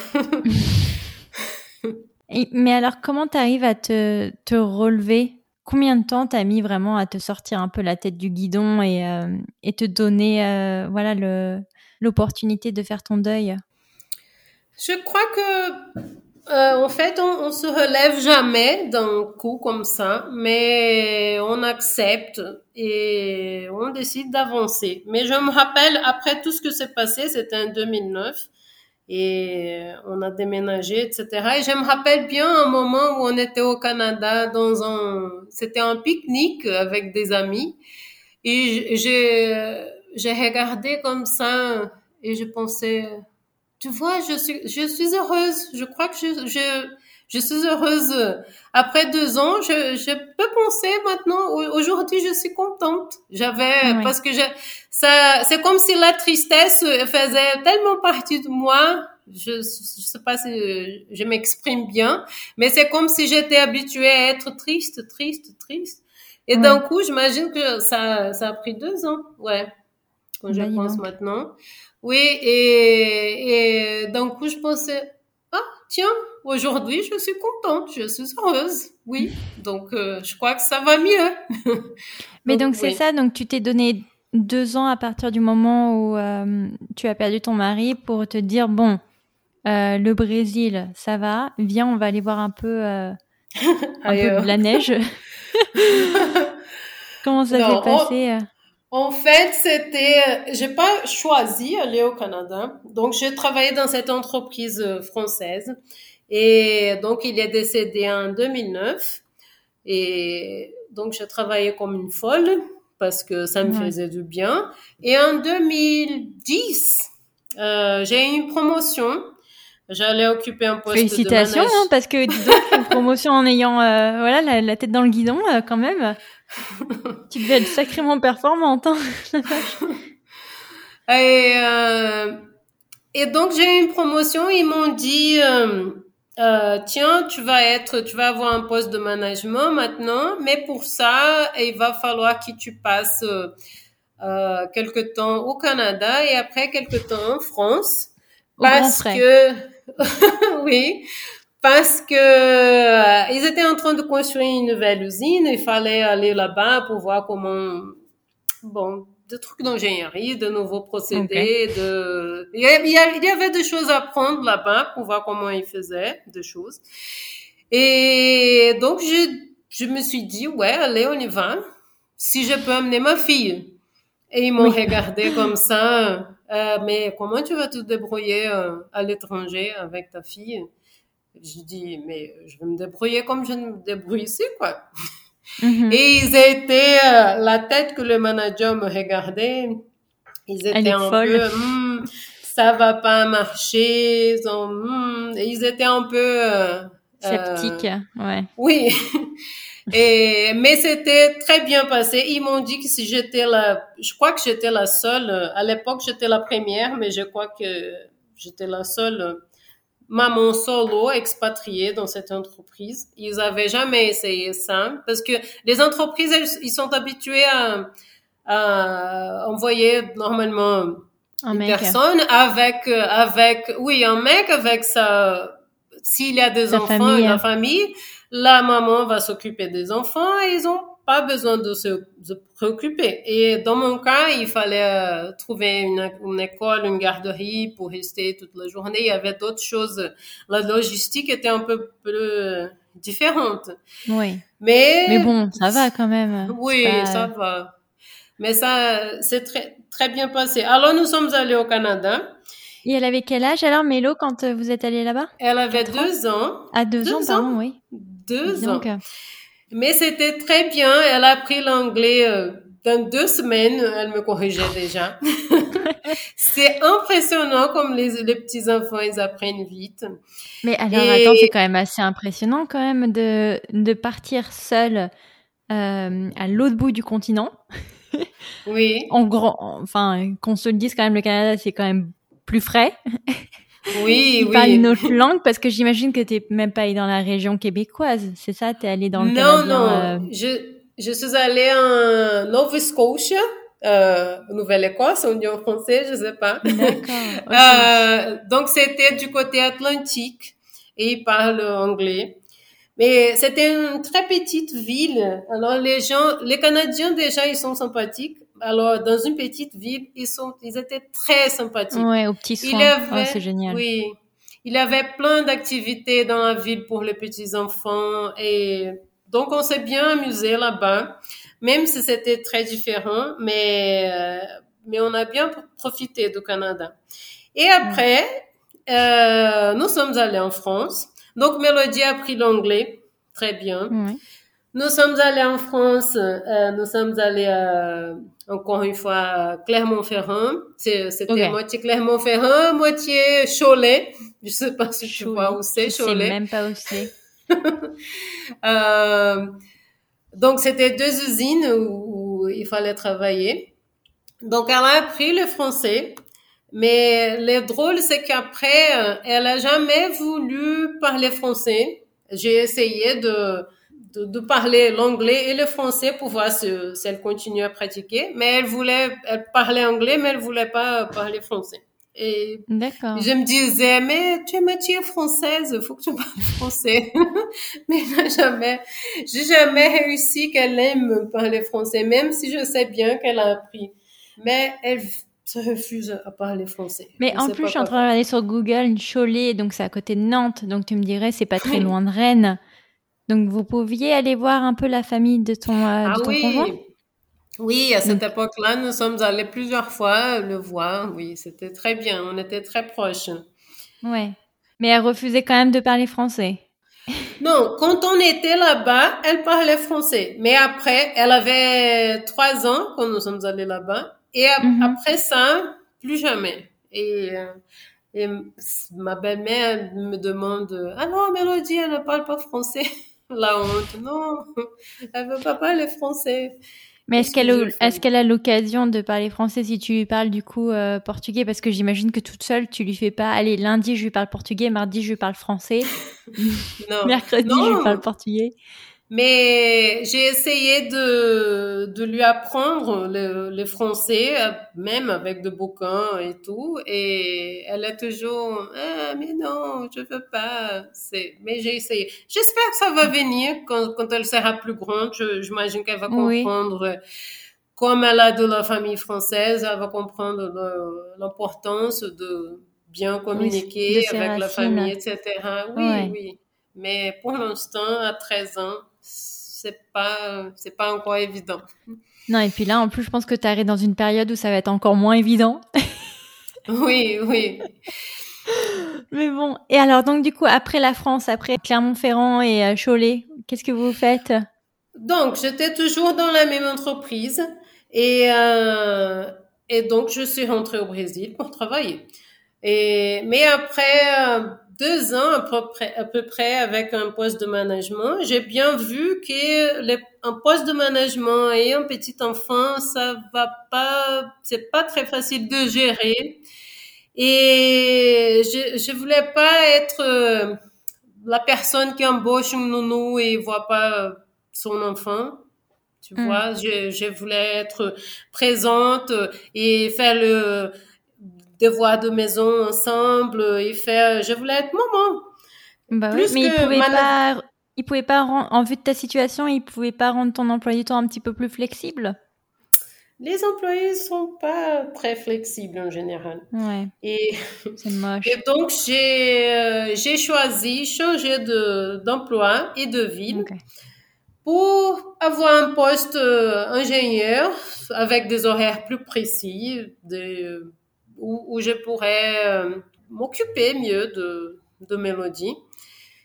Speaker 2: (laughs)
Speaker 1: mais alors, comment tu arrives à te, te relever? Combien de temps t'as mis vraiment à te sortir un peu la tête du guidon et, euh, te donner euh, voilà l'opportunité de faire ton deuil?
Speaker 2: Je crois que euh, en fait, on, on se relève jamais d'un coup comme ça, mais on accepte et on décide d'avancer. Mais je me rappelle, après tout ce que s'est passé, c'était en 2009, et on a déménagé, etc. Et je me rappelle bien un moment où on était au Canada dans un, c'était un pique-nique avec des amis, et j'ai, j'ai regardé comme ça et je pensais, tu vois, je suis, je suis heureuse. Je crois que je, je, je suis heureuse. Après deux ans, je, je peux penser maintenant, aujourd'hui, je suis contente. J'avais, parce que je, ça, c'est comme si la tristesse faisait tellement partie de moi. Je, je sais pas si je m'exprime bien, mais c'est comme si j'étais habituée à être triste, triste, triste. Et d'un coup, j'imagine que ça, ça a pris deux ans. Ouais. Quand je pense maintenant. Oui, et, et d'un coup, je pensais, ah, tiens, aujourd'hui, je suis contente, je suis heureuse. Oui, donc euh, je crois que ça va mieux. (laughs)
Speaker 1: Mais donc, c'est ça, donc tu t'es donné deux ans à partir du moment où euh, tu as perdu ton mari pour te dire, bon, euh, le Brésil, ça va, viens, on va aller voir un peu, un (laughs) peu de la neige. (laughs) Comment ça s'est passé
Speaker 2: en fait, c'était, j'ai pas choisi aller au Canada. Donc, j'ai travaillé dans cette entreprise française. Et donc, il est décédé en 2009. Et donc, j'ai travaillé comme une folle parce que ça me faisait du bien. Et en 2010, euh, j'ai eu une promotion. J'allais occuper un poste
Speaker 1: Félicitations,
Speaker 2: de
Speaker 1: hein, parce que dis donc, une promotion en ayant euh, voilà la, la, tête dans le guidon, euh, quand même (laughs) tu devais être sacrément performante. Hein (laughs)
Speaker 2: et, et donc j'ai eu une promotion. Ils m'ont dit euh, euh, tiens, tu vas être, tu vas avoir un poste de management maintenant, mais pour ça, il va falloir que tu passes euh, quelque temps au Canada et après quelque temps en France,
Speaker 1: au parce
Speaker 2: que (laughs) oui, parce que euh, ils étaient en train de construire une nouvelle usine, il fallait aller là-bas pour voir comment, bon, des trucs d'ingénierie, de nouveaux procédés, de, il y, avait des choses à apprendre là-bas pour voir comment ils faisaient des choses. Et donc, je, je me suis dit, ouais, allez, on y va. Si je peux amener ma fille. Et ils m'ont regardé (laughs) comme ça, euh, mais comment tu vas te débrouiller euh, à l'étranger avec ta fille? Je dis, mais je vais me débrouiller comme je me débrouille ici, quoi? Mm-hmm. Et ils étaient, euh, la tête que le manager me regardait, ils étaient un peu, hmm, ça va pas marcher, ils, ont, hmm, ils étaient un peu... Euh,
Speaker 1: Sceptiques,
Speaker 2: euh,
Speaker 1: ouais.
Speaker 2: Oui. (laughs) Et, mais c'était très bien passé. Ils m'ont dit que si j'étais la, je crois que j'étais la seule, à l'époque j'étais la première, mais je crois que j'étais la seule maman solo expatriée dans cette entreprise. Ils avaient jamais essayé ça parce que les entreprises, ils sont habitués à, à envoyer normalement
Speaker 1: un
Speaker 2: une personne avec, avec, oui, un mec avec sa, s'il y a des enfants,
Speaker 1: famille.
Speaker 2: la famille, la maman va s'occuper des enfants et ils ont pas besoin de se, préoccuper. Et dans mon cas, il fallait euh, trouver une, une, école, une garderie pour rester toute la journée. Il y avait d'autres choses. La logistique était un peu plus différente.
Speaker 1: Oui.
Speaker 2: Mais,
Speaker 1: Mais bon, ça va quand même.
Speaker 2: Oui,
Speaker 1: pas...
Speaker 2: ça va. Mais ça, c'est très, très bien passé. Alors, nous sommes allés au Canada.
Speaker 1: Et elle avait quel âge alors, Mélo, quand euh, vous êtes allé là-bas?
Speaker 2: Elle avait deux ans.
Speaker 1: À ah, deux, deux ans, pardon, oui.
Speaker 2: Deux ans. Mais c'était très bien. Elle a appris l'anglais euh, dans deux semaines. Elle me corrigeait déjà. (laughs) c'est impressionnant comme les, les petits enfants ils apprennent vite.
Speaker 1: Mais alors attends, c'est quand même assez impressionnant quand même de de partir seul euh, à l'autre bout du continent.
Speaker 2: Oui.
Speaker 1: en grand, enfin qu'on se le dise quand même, le Canada c'est quand même plus frais.
Speaker 2: Oui,
Speaker 1: oui. parles une autre langue parce que j'imagine que tu n'es même pas allé dans la région québécoise, c'est ça? Tu es allé dans le
Speaker 2: Non, non. Euh, je, je suis allée en Nova Scotia, euh, Nouvelle-Écosse, Union française, je sais pas.
Speaker 1: D'accord. (laughs)
Speaker 2: euh, donc c'était du côté atlantique et ils parlent anglais. Mais c'était une très petite ville. Alors les gens, les Canadiens déjà, ils sont sympathiques. Alors dans une petite ville, ils sont, ils étaient très sympathiques.
Speaker 1: Ouais, au petit soin. Oh, c'est génial.
Speaker 2: Oui, il y avait plein d'activités dans la ville pour les petits enfants et donc on s'est bien amusé là-bas, même si c'était très différent, mais euh, mais on a bien profité du Canada. Et après, euh, nous sommes allés en France. Donc Mélodie a appris l'anglais très bien. Nous sommes allés en France, euh, nous sommes allés euh, encore une fois à Clermont-Ferrand. C'était moitié Clermont-Ferrand, moitié Cholet. Je sais pas si tu vois où c'est Cholet.
Speaker 1: Je sais même pas où c'est. (laughs)
Speaker 2: euh, donc c'était deux usines où, où, il fallait travailler. Donc elle a appris le français. Mais le drôle, c'est qu'après, elle a jamais voulu parler français. J'ai essayé de, de, de parler l'anglais et le français pour voir si, si, elle continue à pratiquer. Mais elle voulait, elle parlait anglais, mais elle voulait pas parler français. Et je me disais, mais tu es moitié française, il faut que tu parles français. (laughs) mais jamais, j'ai jamais réussi qu'elle aime parler français, même si je sais bien qu'elle a appris. Mais elle se refuse à parler français.
Speaker 1: Mais en plus, je suis en train de regarder sur Google Cholet, donc c'est à côté de Nantes, donc tu me dirais, c'est pas très loin de Rennes. Donc vous pouviez aller voir un peu la famille de ton, euh,
Speaker 2: ah
Speaker 1: de ton
Speaker 2: oui.
Speaker 1: conjoint?
Speaker 2: Oui, à cette époque-là, nous sommes allés plusieurs fois le voir. Oui, c'était très bien. On était très proches.
Speaker 1: Ouais. Mais elle refusait quand même de parler français.
Speaker 2: Non, quand on était là-bas, elle parlait français. Mais après, elle avait trois ans quand nous sommes allés là-bas. Et
Speaker 1: Mhm.
Speaker 2: après ça, plus jamais. Et, euh, et ma belle-mère me demande, ah non, Mélodie, elle ne parle pas français. La honte, non, (laughs) elle veut pas parler français.
Speaker 1: Mais est-ce qu'elle est-ce qu'elle a l'occasion de parler français si tu lui parles du coup euh, portugais? Parce que j'imagine que toute seule, tu lui fais pas, allez, lundi je lui parle portugais, mardi je lui parle français, (laughs)
Speaker 2: Non.
Speaker 1: mercredi je lui parle portugais.
Speaker 2: Mais j'ai essayé de, de lui apprendre le, le français, euh, même avec de bouquins et tout. Et elle a toujours, ah, mais non, je veux pas. C'est, mais j'ai essayé. J'espère que ça va venir quand, quand elle sera plus grande. J'imagine qu'elle va
Speaker 1: Oui.
Speaker 2: comprendre. Comme elle a de la famille française, elle va comprendre l'importance de bien communiquer
Speaker 1: de
Speaker 2: avec la famille, etc. Oui,
Speaker 1: Ouais.
Speaker 2: oui. Mais pour l'instant, à 13 ans, c'est pas, c'est pas encore évident.
Speaker 1: Non, et puis là, en plus, je pense que tu arrives dans une période où ça va être encore moins évident. (laughs)
Speaker 2: Oui, oui.
Speaker 1: Mais bon. Et alors, donc, du coup, après la France, après Clermont-Ferrand et euh, Cholet, qu'est-ce que vous faites?
Speaker 2: Donc, j'étais toujours dans la même entreprise et, euh, et donc je suis rentrée au Brésil pour travailler. Et, mais après euh, deux ans à peu, près, à peu près avec un poste de management, j'ai bien vu que les, un poste de management et un petit enfant, ça va pas, c'est pas très facile de gérer. Et je, je voulais pas être euh, la personne qui embauche un nounou et voit pas son enfant. Tu
Speaker 1: Mm.
Speaker 2: vois, je, je voulais être présente et faire le devoir de maison ensemble et faire, je voulais être maman.
Speaker 1: Bah oui,
Speaker 2: Plus
Speaker 1: mais il pouvait pas, il pouvait pas, en vue de ta situation, il pouvait pas rendre ton emploi du temps un petit peu plus flexible?
Speaker 2: Les employés sont pas très flexibles en général.
Speaker 1: Ouais,
Speaker 2: Et, (laughs)
Speaker 1: c'est moche.
Speaker 2: et donc, j'ai, euh, j'ai choisi changer de, d'emploi et de ville pour avoir un poste euh, ingénieur avec des horaires plus précis, des, où, où je pourrais euh, m'occuper mieux de, de Mélodie.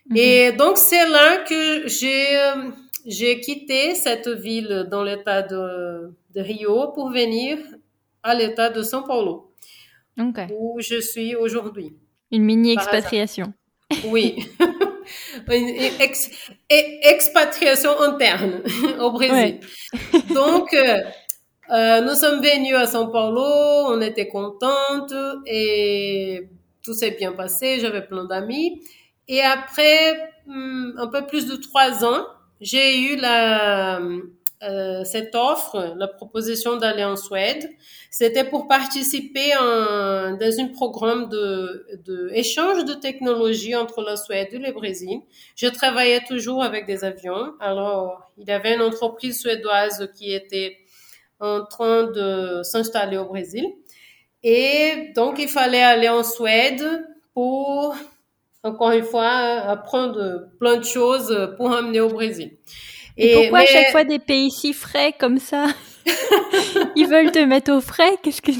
Speaker 1: Mhm.
Speaker 2: Et donc, c'est là que j'ai, euh, j'ai quitté cette ville dans l'état de, de Rio pour venir à l'état de São Paulo. où je suis aujourd'hui.
Speaker 1: Une mini expatriation.
Speaker 2: Oui. (laughs) une expatriation interne (laughs) au Brésil. Donc, euh, nous sommes venus à São Paulo, on était contentes et tout s'est bien passé, j'avais plein d'amis. Et après hmm, un peu plus de trois ans, j'ai eu la, euh, cette offre, la proposition d'aller en Suède. C'était pour participer en, dans un programme de, de échange de technologie entre la Suède et le Brésil. Je travaillais toujours avec des avions. Alors, il y avait une entreprise suédoise qui était en train de s'installer au Brésil. Et donc, il fallait aller en Suède pour, encore une fois, apprendre plein de choses pour amener au Brésil.
Speaker 1: Et, pourquoi à chaque fois des pays si frais comme ça? (laughs) Ils veulent te mettre au frais? Qu'est-ce que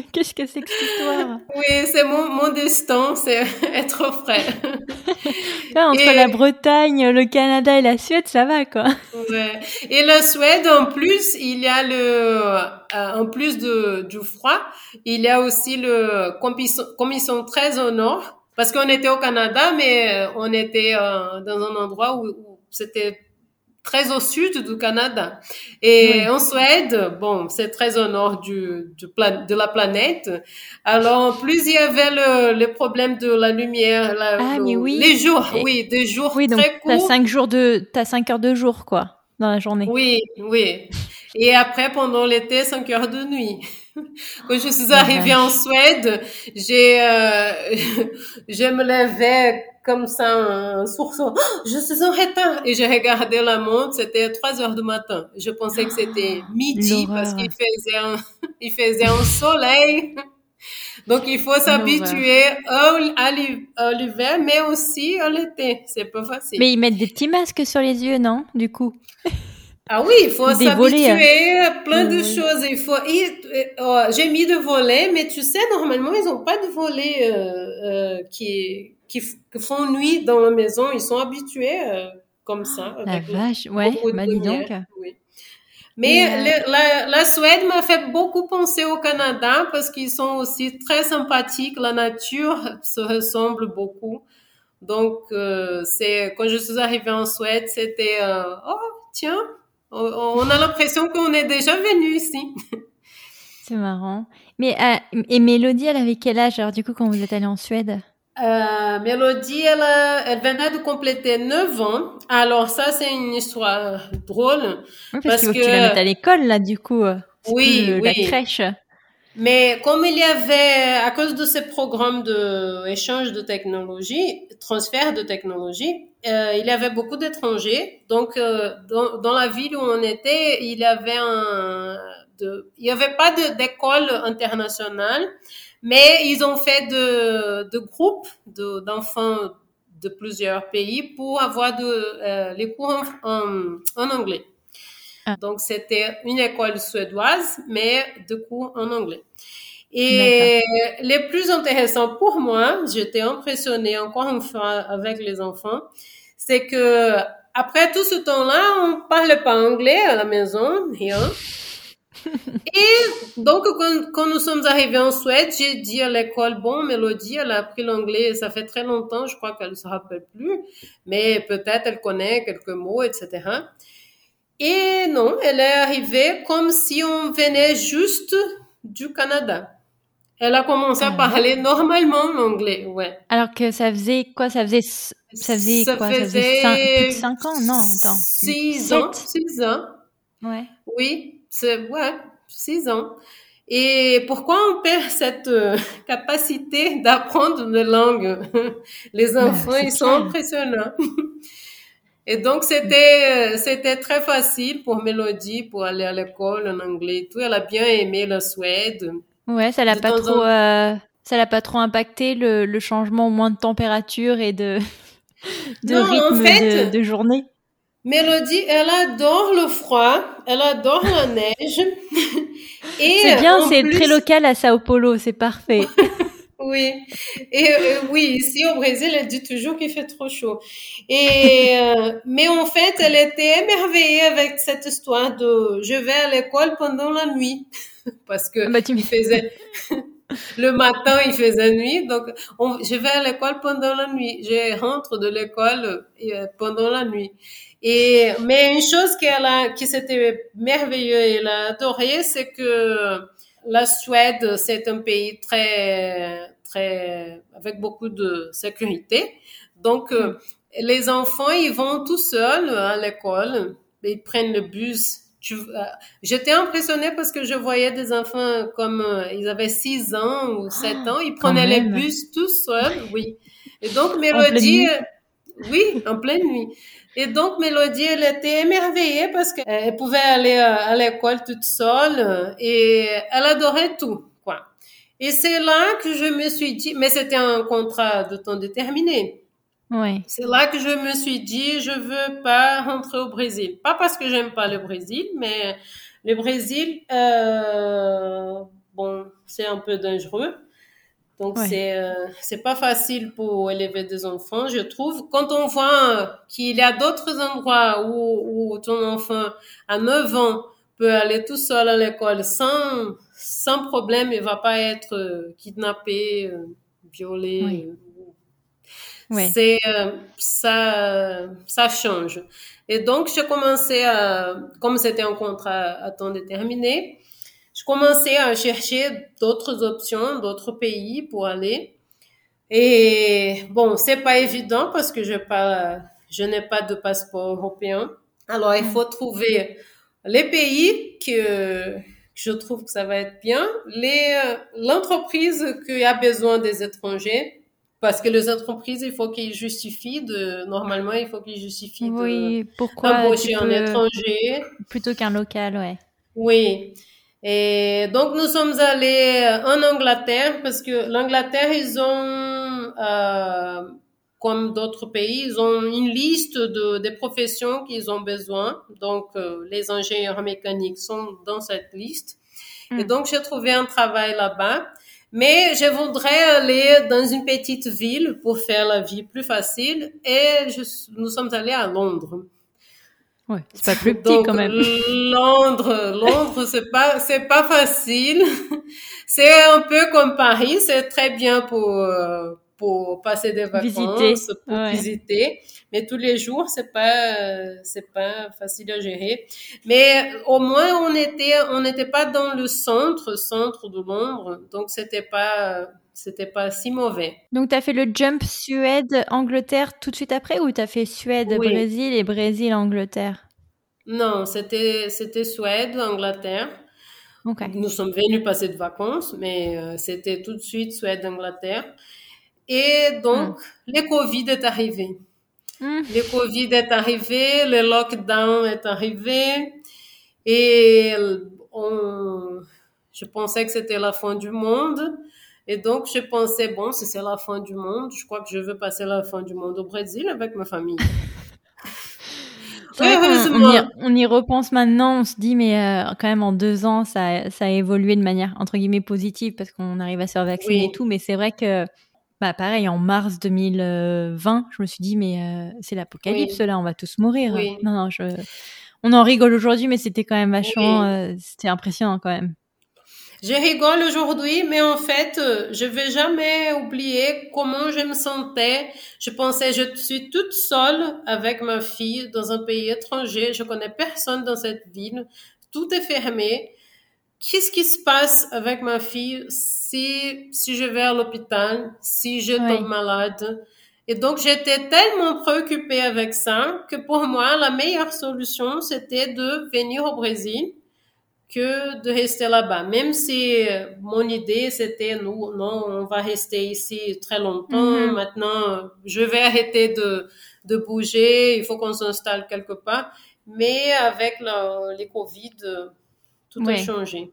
Speaker 1: (laughs) qu'est-ce que c'est que cette histoire?
Speaker 2: Oui, c'est mon, mon destin, c'est (laughs) être au frais. (laughs)
Speaker 1: entre la Bretagne, le Canada et la Suède, ça va quoi.
Speaker 2: Ouais. Et la Suède, en plus, il y a le, euh, en plus de, du froid, il y a aussi le, comme ils sont, très au nord, parce qu'on était au Canada, mais on était euh, dans un endroit où, où c'était très au sud du Canada. Et en Suède, bon, c'est très au nord du, du de la planète. Alors, en plus, il y avait le, le problème de la lumière, la,
Speaker 1: ah, mais oui.
Speaker 2: les jours, oui, des jours oui, donc très courts.
Speaker 1: T'as cinq jours de, t'as cinq heures de jour, quoi, dans la journée.
Speaker 2: Oui, oui. Et après, pendant l'été, cinq heures de nuit. (laughs) Quand je suis arrivée en Suède, j'ai, euh, (laughs) je me levais comme ça un sourceau. Oh, je suis en retard. Et j'ai regardé la montre, c'était 3 heures du matin. Je pensais que c'était (gasps) midi parce qu'il faisait un, (laughs) il faisait un soleil. Donc, il faut s'habituer à l'hiver, mais aussi à l'été. C'est pas facile.
Speaker 1: Mais ils mettent des petits masques sur les yeux, non? Du coup?
Speaker 2: Ah oui, il faut s'habituer à plein de choses. Il faut. Oh, j'ai mis de volets, mais tu sais, normalement, ils n'ont pas de volets euh, euh, qui qui, font nuit dans la maison, ils sont habitués euh, comme ça.
Speaker 1: La vache, ouais, bah donc.
Speaker 2: Oui. Mais euh, la, la, Suède m'a fait beaucoup penser au Canada parce qu'ils sont aussi très sympathiques. La nature (laughs) se ressemble beaucoup. Donc, euh, c'est quand je suis arrivée en Suède, c'était oh tiens, on, a l'impression qu'on est déjà venu ici. (laughs)
Speaker 1: C'est marrant. Mais et Mélodie, elle avait quel âge alors du coup quand vous êtes allée en Suède?
Speaker 2: Euh, Mélodie, elle, elle venait de compléter 9 ans. Alors ça, c'est une histoire drôle.
Speaker 1: parce, que, tu la à l'école, là, du coup. Oui, oui. La crèche.
Speaker 2: Mais comme il y avait, à cause de ces programmes de échange de technologie, transfert de technologie, euh, il y avait beaucoup d'étrangers. Donc, euh, dans, dans, la ville où on était, il y avait un, de, il y avait pas d'école internationale. Mais ils ont fait de, de groupes d'enfants de, plusieurs pays pour avoir de, euh, les cours en, en, anglais. Ah. Donc, c'était une école suédoise, mais de cours en anglais. Et les plus intéressants pour moi, j'étais impressionnée encore une fois avec les enfants, c'est que après tout ce temps-là, on parlait pas anglais à la maison, rien. (laughs) Et donc, quand, nous sommes arrivés en Suède, j'ai dit à l'école, bon, Mélodie, elle a appris l'anglais, ça fait très longtemps, je crois qu'elle ne se rappelle plus, mais peut-être elle connaît quelques mots, etc. Et non, elle est arrivée comme si on venait juste du Canada. Elle a commencé à ah parler normalement l'anglais, ouais.
Speaker 1: Alors que ça faisait quoi? Ça faisait ça faisait quoi?
Speaker 2: Faisait
Speaker 1: ça faisait plus de 5 ans? Non, attends.
Speaker 2: 6 ans, 6 ans.
Speaker 1: Ouais.
Speaker 2: Oui, c'est ouais, six ans. Et pourquoi on perd cette euh, (laughs) capacité d'apprendre une langue? (laughs) Les enfants, ils sont impressionnants. (laughs) Et donc c'était euh, c'était très facile pour Mélodie pour aller à l'école en anglais et tout. Elle a bien aimé la Suède.
Speaker 1: Ouais, ça l'a pas trop euh, ça l'a pas trop impacté le, le changement au moins de température et de (laughs) de rythme de, de journée.
Speaker 2: Mélodie, elle adore le froid, elle adore la neige. (laughs)
Speaker 1: c'est bien, c'est très local à Sao Paulo, c'est parfait. (laughs)
Speaker 2: oui, et euh, oui, ici au Brésil, elle dit toujours qu'il fait trop chaud. Et euh, mais en fait, elle était émerveillée avec cette histoire de je vais à l'école pendant la nuit (laughs) parce que
Speaker 1: ah bah, tu
Speaker 2: il faisait (laughs) le matin, il faisait nuit, donc je vais à l'école pendant la nuit. Je rentre de l'école euh, pendant la nuit. Et mais une chose qu'elle a, qui c'était merveilleux et elle a adoré, c'est que la Suède, c'est un pays très très avec beaucoup de sécurité. Donc euh, les enfants, ils vont tout seuls à l'école, ils prennent le bus euh, j'étais impressionnée parce que je voyais des enfants comme euh, ils avaient 6 ans ou 7 ans, ils prenaient les bus tout seuls, oui. Et donc Mélodie, oui, en pleine nuit. Et donc Mélodie, elle était émerveillée parce qu'elle pouvait aller euh, à l'école toute seule et elle adorait tout, quoi. Et c'est là que je me suis dit, mais c'était un contrat de temps déterminé. C'est là que je me suis dit, je veux pas rentrer au Brésil. Pas parce que j'aime pas le Brésil, mais le Brésil, euh, bon, c'est un peu dangereux. Donc c'est euh, c'est pas facile pour élever des enfants, je trouve. Quand on voit qu'il y a d'autres endroits où, où ton enfant à 9 ans peut aller tout seul à l'école sans sans problème, il va pas être kidnappé, euh, violé. C'est euh, ça, ça change. Et donc j'ai commencé à, comme c'était un contrat à temps déterminé, je commençais à chercher d'autres options, d'autres pays pour aller. Et bon, c'est pas évident parce que je pas, je n'ai pas de passeport européen. Alors il faut trouver les pays que je trouve que ça va être bien, les euh, l'entreprise qui a besoin des étrangers parce que les entreprises, il faut qu'ils justifient de, normalement, il faut qu'ils justifient
Speaker 1: oui, de pourquoi
Speaker 2: embaucher un étranger.
Speaker 1: Plutôt qu'un local, ouais.
Speaker 2: Oui. Et donc, nous sommes allés en Angleterre parce que l'Angleterre, ils ont, euh, comme d'autres pays, ils ont une liste de, des professions qu'ils ont besoin. Donc, euh, les ingénieurs mécaniques sont dans cette liste. Et hmm. donc, j'ai trouvé un travail là-bas. Mais je voudrais aller dans une petite ville pour faire la vie plus facile et je, nous sommes allés à Londres.
Speaker 1: Ouais, c'est pas plus petit quand même.
Speaker 2: Londres, Londres, c'est pas, c'est pas facile. (laughs) C'est un peu comme Paris, c'est très bien pour, euh, pour passer des vacances, visiter. pour visiter. Mais tous les jours, c'est pas, c'est pas facile à gérer. Mais au moins, on était, on n'était pas dans le centre, centre de Londres. Donc, c'était pas, c'était pas si mauvais.
Speaker 1: Donc, tu as fait le jump Suède-Angleterre tout de suite après ou tu as fait Suède-Brésil et Brésil-Angleterre?
Speaker 2: Non, c'était, c'était Suède-Angleterre. Nous sommes venus passer de vacances, mais euh, c'était tout de suite Suède-Angleterre. Et donc, mm. le Covid est arrivé. Mm. Le Covid est arrivé, le lockdown est arrivé. Et on, je pensais que c'était la fin du monde. Et donc, je pensais, bon, si c'est la fin du monde, je crois que je veux passer la fin du monde au Brésil avec ma famille. (laughs)
Speaker 1: on, y, repense maintenant, on se dit, mais euh, quand même en deux ans, ça, ça, a évolué de manière entre guillemets positive parce qu'on arrive à se faire vacciner et tout. Mais c'est vrai que bah pareil, en mars 2020, je me suis dit, mais euh, c'est l'apocalypse là, on va tous mourir. Non, non, je... on en rigole aujourd'hui, mais c'était quand même vachement, euh, c'était impressionnant quand même.
Speaker 2: Je rigole aujourd'hui, mais en fait, euh, je vais jamais oublier comment je me sentais. Je pensais, je suis toute seule avec ma fille dans un pays étranger. Je connais personne dans cette ville. Tout est fermé. Qu'est-ce qui se passe avec ma fille si, si je vais à l'hôpital, si je tombe malade? Et donc, j'étais tellement préoccupée avec ça que pour moi, la meilleure solution, c'était de venir au Brésil que de rester là-bas. Même si mon idée, c'était, nous, non, on va rester ici très longtemps. Mm-hmm. Maintenant, je vais arrêter de, de bouger. Il faut qu'on s'installe quelque part. Mais avec le, les Covid, tout a changé.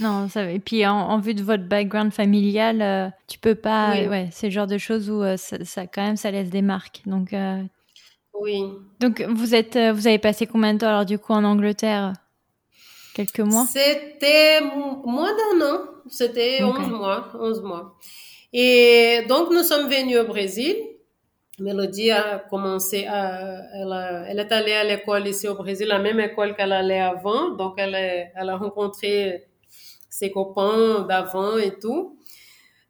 Speaker 1: Non, ça, et puis en, vue de votre background familial, euh, tu peux pas. Ouais, c'est le genre de choses où euh, ça, quand même, ça laisse des marques. Donc. Euh,
Speaker 2: oui.
Speaker 1: Donc vous êtes, vous avez passé combien de temps alors du coup en Angleterre? Quelques mois
Speaker 2: C'était moins d'un an. C'était 11 mois, 11 mois. Et donc nous sommes venus au Brésil. Mélodie a commencé à, elle, elle est allée à l'école ici au Brésil, la même école qu'elle allait avant. Donc elle, elle a rencontré ses copains d'avant et tout.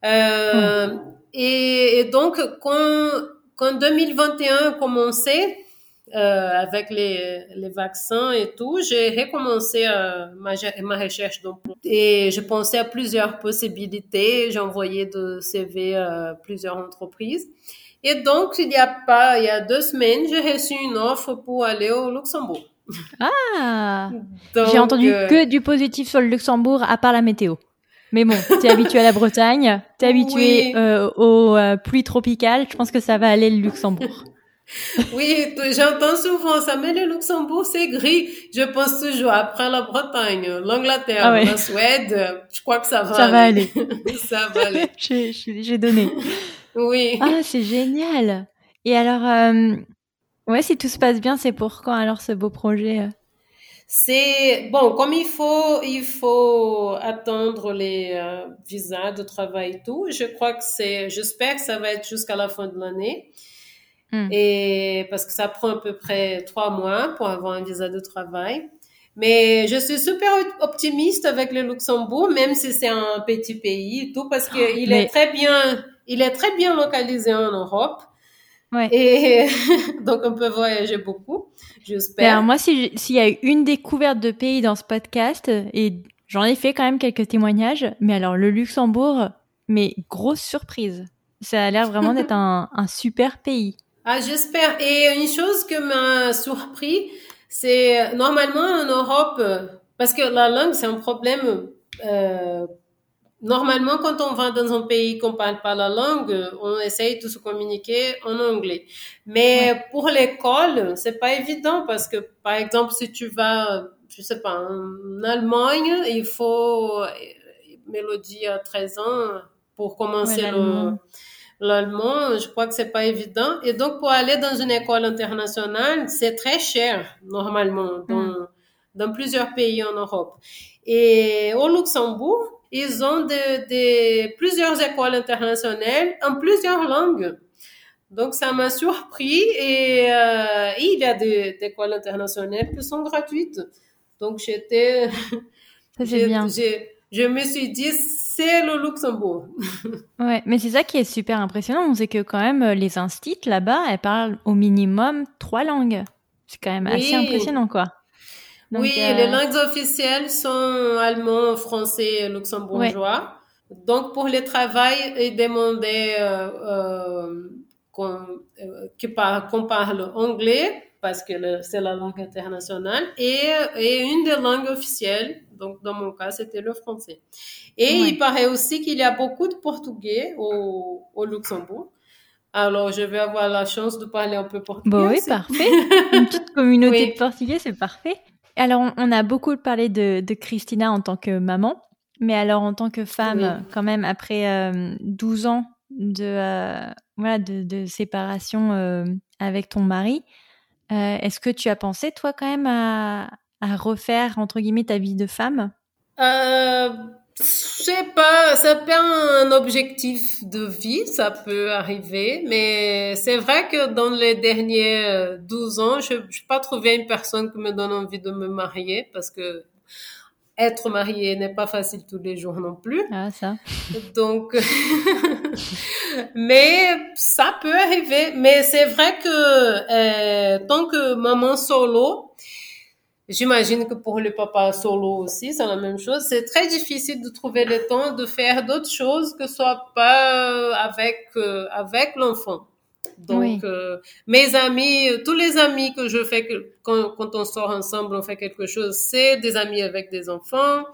Speaker 2: Euh, et, et, donc, quand, quand 2021 a commencé, avec les, les, vaccins et tout, j'ai recommencé euh, ma, ma, recherche d'emploi. Et je pensais à plusieurs possibilités. J'ai envoyé de CV à plusieurs entreprises. Et donc, il y a pas, il y a deux semaines, j'ai reçu une offre pour aller au Luxembourg.
Speaker 1: Ah! J'ai entendu euh, que du positif sur le Luxembourg, à part la météo. Mais bon, t'es habitué à la Bretagne, t'es habitué euh, aux euh, pluies tropicales, je pense que ça va aller le Luxembourg.
Speaker 2: Oui, j'entends souvent ça, mais le Luxembourg, c'est gris. Je pense toujours après la Bretagne, l'Angleterre, ah la Suède, je crois que ça va
Speaker 1: ça
Speaker 2: aller.
Speaker 1: Va aller. (laughs)
Speaker 2: ça va aller. (laughs)
Speaker 1: J'ai donné.
Speaker 2: Oui.
Speaker 1: Ah, c'est génial. Et alors, euh, ouais, si tout se passe bien, c'est pour quand alors ce beau projet euh?
Speaker 2: C'est bon, comme il faut, il faut attendre les euh, visas de travail et tout. Je crois que c'est, j'espère que ça va être jusqu'à la fin de l'année. Hmm. Et parce que ça prend à peu près trois mois pour avoir un visa de travail. Mais je suis super optimiste avec le Luxembourg, même si c'est un petit pays et tout, parce qu'il oh, est très bien, il est très bien localisé en Europe.
Speaker 1: Ouais.
Speaker 2: Et (laughs) donc, on peut voyager beaucoup, j'espère.
Speaker 1: Alors, moi, s'il y a une découverte de pays dans ce podcast, et j'en ai fait quand même quelques témoignages, mais alors, le Luxembourg, mais grosse surprise. Ça a l'air vraiment (laughs) d'être un, un super pays.
Speaker 2: Ah, j'espère. Et une chose que m'a surpris, c'est normalement en Europe, parce que la langue, c'est un problème euh, Normalement, quand on va dans un pays qu'on parle pas la langue, on essaye de se communiquer en anglais. Mais pour l'école, c'est pas évident parce que, par exemple, si tu vas, je sais pas, en Allemagne, il faut Mélodie à 13 ans pour commencer l'allemand. Je crois que c'est pas évident. Et donc, pour aller dans une école internationale, c'est très cher, normalement, dans, mm. dans plusieurs pays en Europe. Et au Luxembourg, ils ont de, plusieurs écoles internationales en plusieurs langues. Donc, ça m'a surpris et, euh, il y a des, écoles internationales qui sont gratuites. Donc, j'étais... Je me suis dit, c'est le Luxembourg. (laughs)
Speaker 1: ouais, mais c'est ça qui est super impressionnant, c'est que quand même, les instits là-bas, elles parlent au minimum trois langues. C'est quand même assez impressionnant, quoi
Speaker 2: oui, les euh, langues officielles sont allemand, français luxembourgeois. Donc, pour le travail, ils demandaient euh, euh, qu'on euh, parle anglais, parce que c'est la langue internationale, et, et, une des langues officielles, donc dans mon cas, c'était le français. Et il paraît aussi qu'il y a beaucoup de portugais au, au Luxembourg. Alors, je vais avoir la chance de parler un peu portugais.
Speaker 1: Bon, oui, parfait. Une petite communauté (laughs) de portugais, c'est parfait. Alors, on a beaucoup parlé de, de, Christina en tant que maman, mais alors en tant que femme, quand même, après 12 euh, ans de, euh, voilà, de, de séparation euh, avec ton mari, est-ce que tu as pensé, toi, quand même, à, refaire, entre guillemets, ta vie de femme?
Speaker 2: Je sais pas, ça peut un objectif de vie, ça peut arriver, mais c'est vrai que dans les derniers 12 ans, je n'ai pas trouvé une personne qui me donne envie de me marier parce que être marié n'est pas facile tous les jours non plus.
Speaker 1: Ah, ça.
Speaker 2: Donc, (laughs) mais ça peut arriver. Mais c'est vrai que euh, tant que maman solo, J'imagine que pour le papa solo aussi, c'est la même chose. C'est très difficile de trouver le temps de faire d'autres choses que ce soit pas avec euh, avec l'enfant. Donc, euh, mes amis, tous les amis que je fais que, quand, quand on sort ensemble, on fait quelque chose, c'est des amis avec des enfants.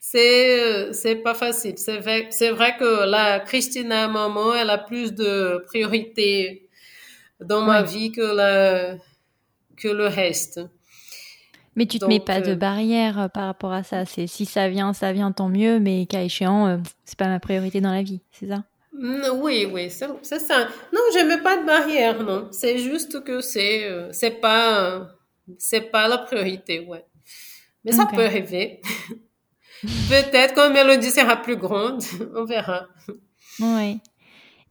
Speaker 2: C'est c'est pas facile. C'est vrai, c'est vrai que la Christina maman, elle a plus de priorité dans ma vie que la que le reste.
Speaker 1: Mais tu te mets pas de euh, barrière euh, par rapport à ça. C'est si ça vient, ça vient, tant mieux. Mais cas échéant, euh, c'est pas ma priorité dans la vie, c'est ça?
Speaker 2: Oui, oui, c'est ça. Non, je mets pas de barrière, non. C'est juste que c'est c'est pas c'est pas la priorité, ouais. Mais ça peut arriver. (laughs) Peut-être quand Mélodie sera plus grande, (laughs) on verra.
Speaker 1: Oui.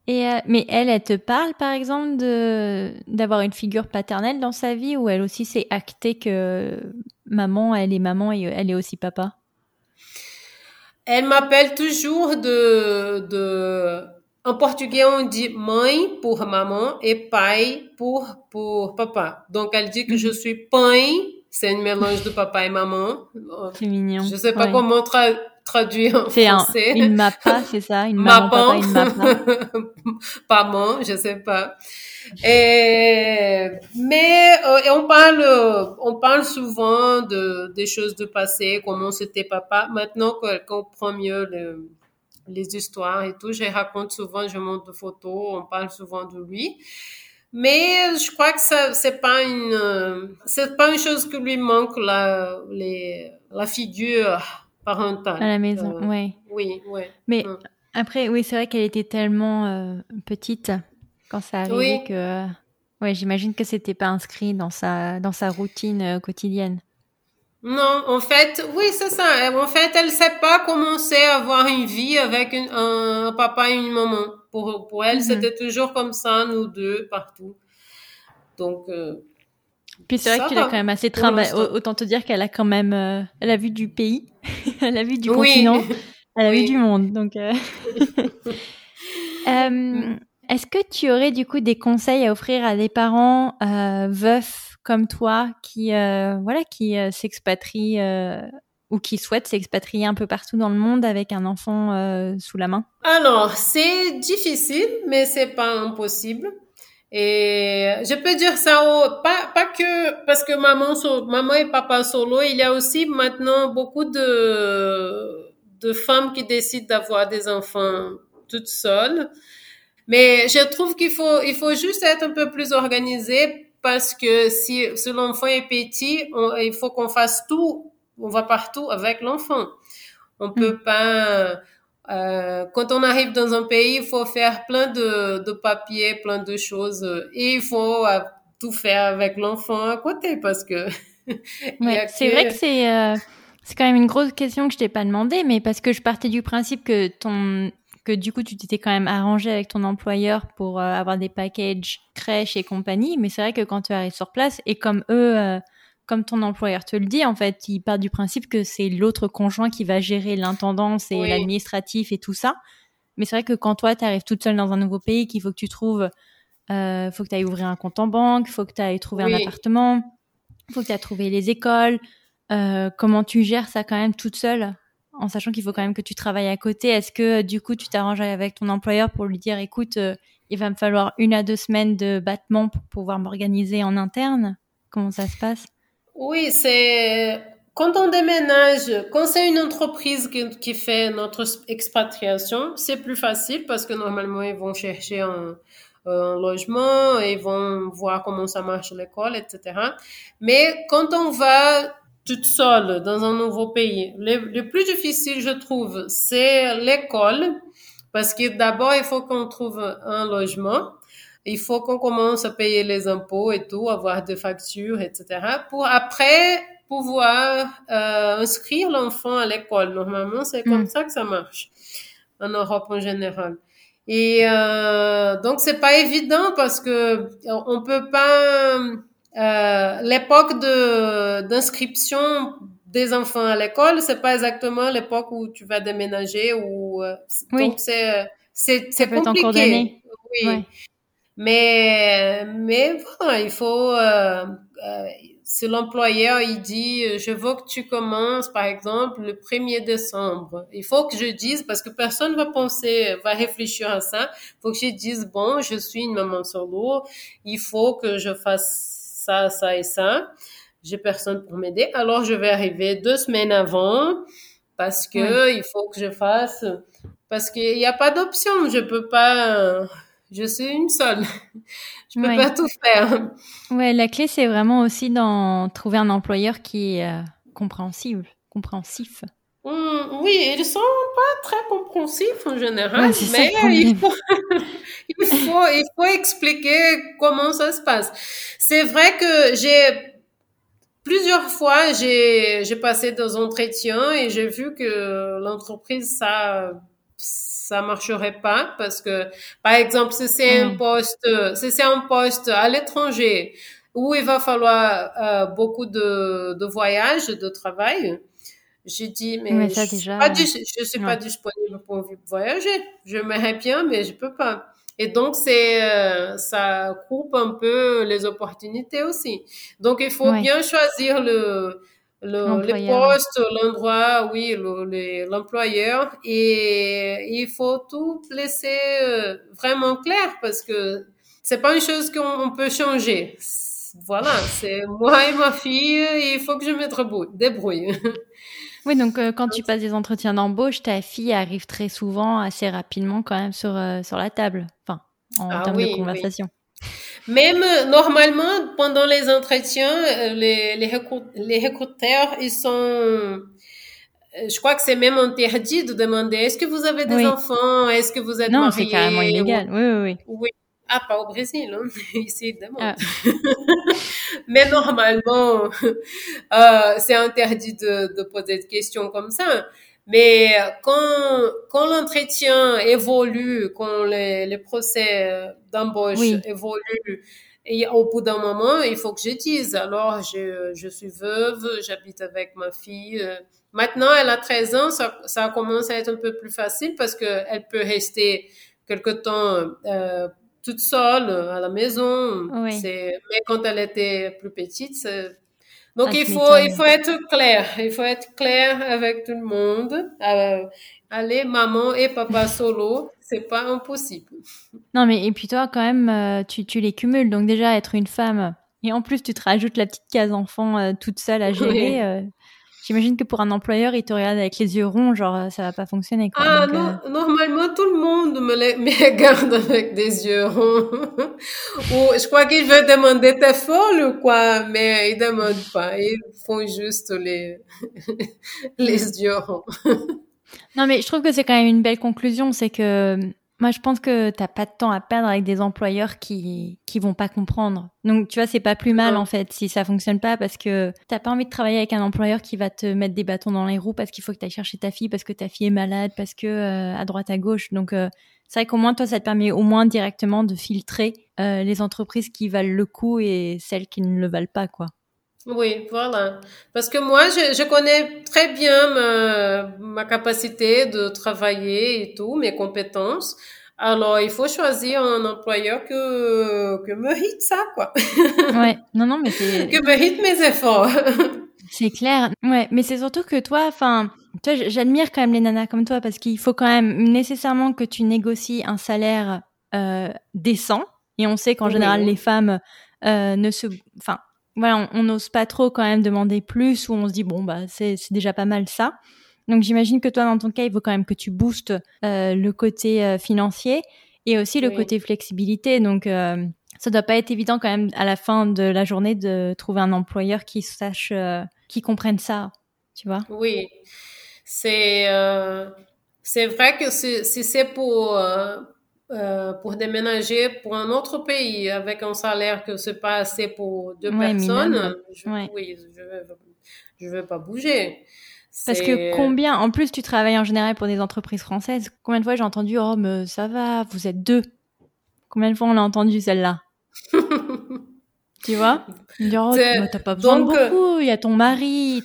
Speaker 1: Et euh, mais elle, elle te parle par exemple de d'avoir une figure paternelle dans sa vie ou elle aussi s'est acté que maman, elle est maman et elle est aussi papa?
Speaker 2: Elle m'appelle toujours de, de, en portugais, on dit mãe pour maman et pai pour, pour papa. Donc, elle dit que je suis pai, c'est un mélange de papa et maman.
Speaker 1: C'est mignon.
Speaker 2: Je sais pas comment traduire en français.
Speaker 1: C'est une mappa, c'est ça? Une maman, papa, une mappa. (laughs)
Speaker 2: maman, je sais pas. Et, mais euh, et on parle, on parle souvent de des choses de passé, comment c'était papa. Maintenant qu'on comprend mieux le, les histoires et tout, je raconte souvent, je montre des photos, on parle souvent de lui. Mais je crois que ça, c'est pas une, c'est pas une chose que lui manque la, les, la figure parentale.
Speaker 1: À la maison, euh, oui.
Speaker 2: Oui, oui.
Speaker 1: Mais hum. après, oui, c'est vrai qu'elle était tellement euh, petite quand ça arrivait que ouais, j'imagine que c'était pas inscrit dans sa dans sa routine euh, quotidienne.
Speaker 2: Non, en fait, oui, c'est ça. En fait, elle sait pas comment c'est avoir une vie avec un, papa et une maman. Pour, pour elle, mhm. c'était toujours comme ça, nous deux, partout. Donc. Euh,
Speaker 1: Puis c'est vrai que tu l'as quand même assez travaillé. Autant te dire qu'elle a quand même, euh, elle a vu du pays, (laughs) elle a vu du continent, elle a vu du monde. Donc. Mm. (laughs) Est-ce que tu aurais du coup des conseils à offrir à des parents euh, veufs comme toi qui euh, voilà qui euh, s'expatrient euh, ou qui souhaitent s'expatrier un peu partout dans le monde avec un enfant sous la main?
Speaker 2: Alors c'est difficile, mais c'est pas impossible. Et je peux dire ça pas pas que parce que maman maman et papa solo, il y a aussi maintenant beaucoup de de femmes qui décident d'avoir des enfants toutes seules. Mais je trouve qu'il faut, il faut juste être un peu plus organisé parce que si, si l'enfant est petit, il faut qu'on fasse tout, on va partout avec l'enfant. On peut mm. pas, euh, quand on arrive dans un pays, il faut faire plein de, de papiers, plein de choses et il faut euh, tout faire avec l'enfant à côté parce que. (laughs)
Speaker 1: ouais, c'est vrai que c'est, euh, c'est quand même une grosse question que je t'ai pas demandé, mais parce que je partais du principe que ton que du coup tu t'étais quand même arrangé avec ton employeur pour euh, avoir des packages crèche et compagnie, mais c'est vrai que quand tu arrives sur place et comme eux, euh, comme ton employeur te le dit, en fait, il part du principe que c'est l'autre conjoint qui va gérer l'intendance et l'administratif et tout ça. Mais c'est vrai que quand toi, tu arrives toute seule dans un nouveau pays, qu'il faut que tu trouves, euh, faut que tu ailles ouvrir un compte en banque, faut que tu ailles trouver un appartement, faut que tu ailles trouver les écoles. Comment tu gères ça quand même toute seule? En sachant qu'il faut quand même que tu travailles à côté. Est-ce que du coup tu t'arranges avec ton employeur pour lui dire écoute, euh, il va me falloir une à deux semaines de battement pour pouvoir m'organiser en interne? Comment ça se passe?
Speaker 2: Oui, c'est quand on déménage, quand c'est une entreprise qui, fait notre expatriation, c'est plus facile parce que normalement ils vont chercher un, un logement, ils vont voir comment ça marche l'école, etc. Mais quand on va toute seule dans un nouveau pays. Le, plus difficile, je trouve, c'est l'école, parce que d'abord, il faut qu'on trouve un logement. Il faut qu'on commence à payer les impôts et tout, avoir des factures, etc. Pour après pouvoir euh, inscrire l'enfant à l'école. Normalement, c'est comme mm. ça que ça marche en Europe en général. Et euh, donc c'est pas évident parce que on peut pas euh, l'époque de d'inscription des enfants à l'école, c'est pas exactement l'époque où tu vas déménager ou euh, donc c'est c'est c'est compliqué. Oui. Mais mais voilà, il faut euh, euh, si l'employeur il dit je veux que tu commences par exemple le 1er décembre, il faut que je dise parce que personne va penser va réfléchir à ça, il faut que je dise bon, je suis une maman solo, il faut que je fasse ça, ça et ça. J'ai personne pour m'aider. Alors, je vais arriver deux semaines avant parce que il faut que je fasse, parce qu'il n'y a pas d'option. Je peux pas, je suis une seule. (laughs) je peux pas tout faire.
Speaker 1: Ouais, la clé, c'est vraiment aussi d'en trouver un employeur qui est euh, compréhensible, compréhensif.
Speaker 2: Hum, oui, ils sont pas très compréhensifs en général, mais il faut, (laughs) il faut, il faut expliquer comment ça se passe. C'est vrai que j'ai plusieurs fois j'ai j'ai passé des entretiens et j'ai vu que l'entreprise ça ça marcherait pas parce que par exemple si c'est un poste si c'est un poste à l'étranger où il va falloir euh, beaucoup de de voyages de travail J'ai dit, mais,
Speaker 1: ça,
Speaker 2: je,
Speaker 1: déjà,
Speaker 2: pas, je suis pas disponible pour voyager. Je m'aimerais bien, mais je peux pas. Et donc, c'est, euh, ça coupe un peu les opportunités aussi. Donc, il faut bien choisir le, le, les postes, l'endroit, oui, l'employeur. et il faut tout laisser euh, vraiment clair parce que c'est pas une chose qu'on peut changer. Voilà, c'est moi et ma fille, il faut que je me débrouille. (laughs)
Speaker 1: Oui, donc euh, quand tu passes des entretiens d'embauche, ta fille arrive très souvent, assez rapidement quand même sur, euh, sur la table, enfin, en ah termes de conversation.
Speaker 2: Même normalement, pendant les entretiens, euh, les, les, les recruteurs, ils sont... Je crois que c'est même interdit de demander est-ce que vous avez des enfants, est-ce que vous êtes
Speaker 1: non, marié. Non, c'est carrément illégal. Oui, oui, oui.
Speaker 2: Oui. Ah, pas au Brésil, hein. (laughs) ici, évidemment. Ah. (laughs) Mais normalement, (laughs) euh, c'est interdit de, de, poser des questions comme ça. Mais quand, quand l'entretien évolue, quand les, les procès d'embauche évoluent, et au bout d'un moment, il faut que je dise, alors je, je suis veuve, j'habite avec ma fille. Maintenant, elle a 13 ans, ça, ça commence à être un peu plus facile parce qu'elle peut rester quelque temps euh, toute seule euh, à la maison. Mais quand elle était plus petite, donc il faut il faut être clair, il faut être clair avec tout le monde. Euh, allez, maman et papa (laughs) solo, c'est pas impossible.
Speaker 1: Non mais et puis toi quand même euh, tu tu les cumules donc déjà être une femme et en plus tu te rajoutes la petite case enfant toute seule à (laughs) gérer. J'imagine que pour un employeur, il te regarde avec les yeux ronds, genre ça va pas fonctionner. Quoi.
Speaker 2: Ah non, euh, normalement tout le monde me, (laughs) me regarde avec des yeux ronds. (laughs) ou je crois qu'ils veulent demander t'es folle ou quoi, mais ils demandent pas, ils font juste les (laughs) les yeux ronds.
Speaker 1: non mais je trouve que c'est quand même une belle conclusion, c'est que moi, je pense que t'as pas de temps à perdre avec des employeurs qui qui vont pas comprendre. Donc, tu vois, c'est pas plus mal en fait si ça fonctionne pas parce que t'as pas envie de travailler avec un employeur qui va te mettre des bâtons dans les roues parce qu'il faut que tu ailles chercher ta fille parce que ta fille est malade parce que euh, à droite à gauche. Donc, euh, c'est vrai qu'au moins toi, ça te permet au moins directement de filtrer euh, les entreprises qui valent le coup et celles qui ne le valent pas, quoi.
Speaker 2: Oui, voilà. Parce que moi, je, je connais très bien ma, ma, capacité de travailler et tout, mes compétences. Alors, il faut choisir un employeur que, que mérite ça, quoi. (laughs)
Speaker 1: Ouais, non, non, mais c'est...
Speaker 2: que mérite mes efforts. (laughs)
Speaker 1: c'est clair. Ouais, mais c'est surtout que toi, enfin, toi, j'admire quand même les nanas comme toi parce qu'il faut quand même nécessairement que tu négocies un salaire euh, décent. Et on sait qu'en général, les femmes euh, ne se, enfin, voilà, on n'ose pas trop quand même demander plus ou on se dit bon bah c'est déjà pas mal ça. Donc j'imagine que toi dans ton cas il faut quand même que tu boostes euh, le côté euh, financier et aussi le côté flexibilité. Donc euh, ça doit pas être évident quand même à la fin de la journée de trouver un employeur qui sache, euh, qui comprenne ça, tu vois?
Speaker 2: Oui, c'est euh, c'est vrai que si c'est pour euh, pour déménager pour un autre pays avec un salaire que c'est pas assez pour deux personnes, je, oui, je veux, je veux pas bouger.
Speaker 1: Parce que combien, en plus tu travailles en général pour des entreprises françaises, combien de fois j'ai entendu, oh mais ça va, vous êtes deux. Combien de fois on a entendu celle-là? (laughs) Tu vois? Oh, t'as pas besoin de beaucoup, il y a ton mari,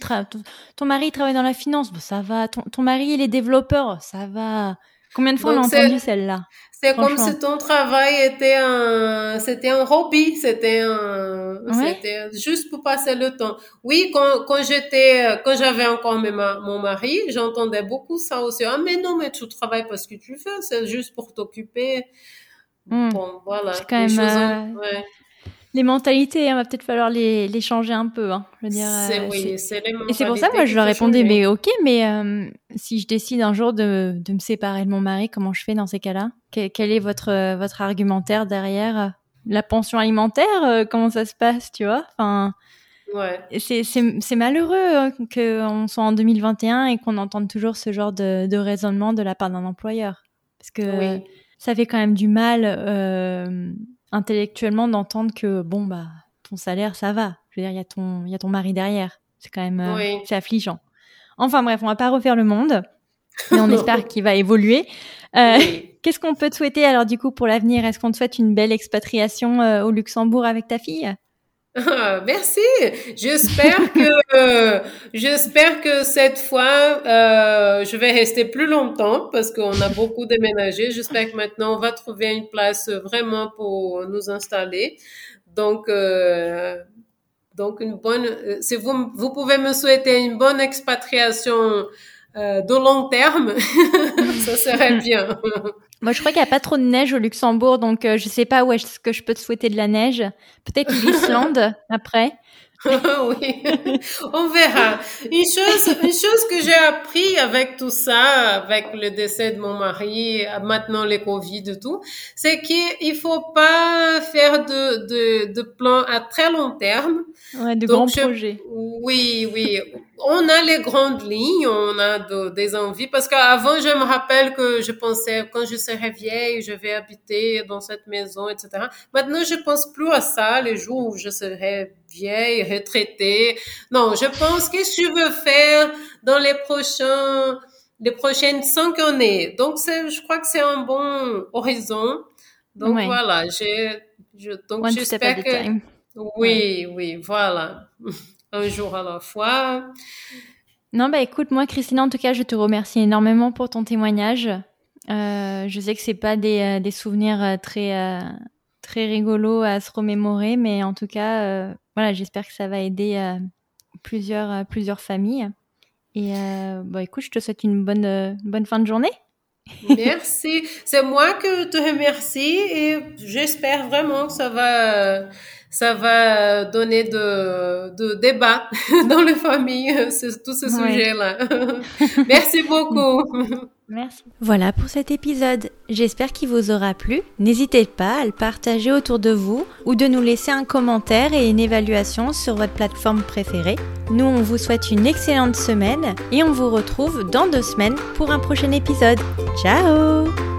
Speaker 1: ton, mari travaille dans la finance, ça va, ton, ton mari il est développeur, ça va. Combien de fois on a entendu celle-là
Speaker 2: c'est comme si ton travail était un, c'était un hobby, c'était un, c'était juste pour passer le temps. Oui, quand, quand j'étais, quand j'avais encore mon mari, j'entendais beaucoup ça aussi. Ah, mais non, mais tu travailles parce que tu fais, c'est juste pour t'occuper.
Speaker 1: Hmm. Bon, voilà. C'est quand même, euh, ouais les mentalités, il hein, va peut-être falloir les, les changer un peu. Hein. Je veux dire,
Speaker 2: c'est, euh, oui, c'est les
Speaker 1: Et c'est pour ça, moi, je leur répondais, mais ok, mais euh, si je décide un jour de, de me séparer de mon mari, comment je fais dans ces cas-là? Quel, est votre, euh, votre argumentaire derrière La pension alimentaire, comment ça se passe, tu vois? Enfin,
Speaker 2: ouais.
Speaker 1: c'est, c'est, c'est malheureux hein, qu'on soit en 2021 et qu'on entende toujours ce genre de, de raisonnement de la part d'un employeur. Parce que ça fait quand même du mal intellectuellement d'entendre que bon bah ton salaire ça va. Je veux dire il y a ton il y a ton mari derrière. C'est quand même euh, c'est affligeant. Enfin bref, on va pas refaire le monde, mais on (laughs) espère qu'il va évoluer. Euh, Qu'est-ce qu'on peut te souhaiter alors du coup pour l'avenir? Est-ce qu'on te souhaite une belle expatriation euh, au Luxembourg avec ta fille?
Speaker 2: Ah, merci. J'espère que euh, j'espère que cette fois euh, je vais rester plus longtemps parce qu'on a beaucoup déménagé. J'espère que maintenant on va trouver une place vraiment pour nous installer. Donc euh, donc une bonne. Si vous vous pouvez me souhaiter une bonne expatriation de long terme, (laughs) ça serait bien.
Speaker 1: Moi, je crois qu'il n'y a pas trop de neige au Luxembourg, donc euh, je sais pas où est-ce que je peux te souhaiter de la neige. Peut-être (laughs) l'Islande après. (laughs)
Speaker 2: oui, on verra. Une chose, une chose que j'ai appris avec tout ça, avec le décès de mon mari, maintenant les Covid et tout, c'est qu'il faut pas faire de, de, de plans à très long terme.
Speaker 1: Ouais, de grands projets.
Speaker 2: Oui, oui. On a les grandes lignes, on a des envies, parce qu'avant, je me rappelle que je pensais, quand je serai vieille, je vais habiter dans cette maison, etc. Maintenant, je pense plus à ça, les jours où je serai vieille, retraitée. Non, je pense qu'est-ce que je veux faire dans les prochains, les prochaines cinq années. Donc, c'est, je crois que c'est un bon horizon. Donc, voilà, j'ai, je, donc, j'espère que, oui, oui, voilà. (laughs) un jour à la fois.
Speaker 1: Non, bah écoute, moi, Christine, en tout cas, je te remercie énormément pour ton témoignage. Euh, je sais que c'est pas des, euh, des souvenirs euh, très très rigolos à se remémorer, mais en tout cas, voilà, j'espère que ça va aider plusieurs plusieurs familles. Et bah écoute, je te souhaite une bonne bonne fin de journée. (laughs)
Speaker 2: Merci. C'est moi que te remercie et j'espère vraiment que ça va ça va donner de, de débat (laughs) dans les familles, tous ces sujets-là. (laughs) Merci beaucoup. (laughs)
Speaker 1: Merci. Voilà pour cet épisode. J'espère qu'il vous aura plu. N'hésitez pas à le partager autour de vous ou de nous laisser un commentaire et une évaluation sur votre plateforme préférée. Nous, on vous souhaite une excellente semaine et on vous retrouve dans deux semaines pour un prochain épisode. Ciao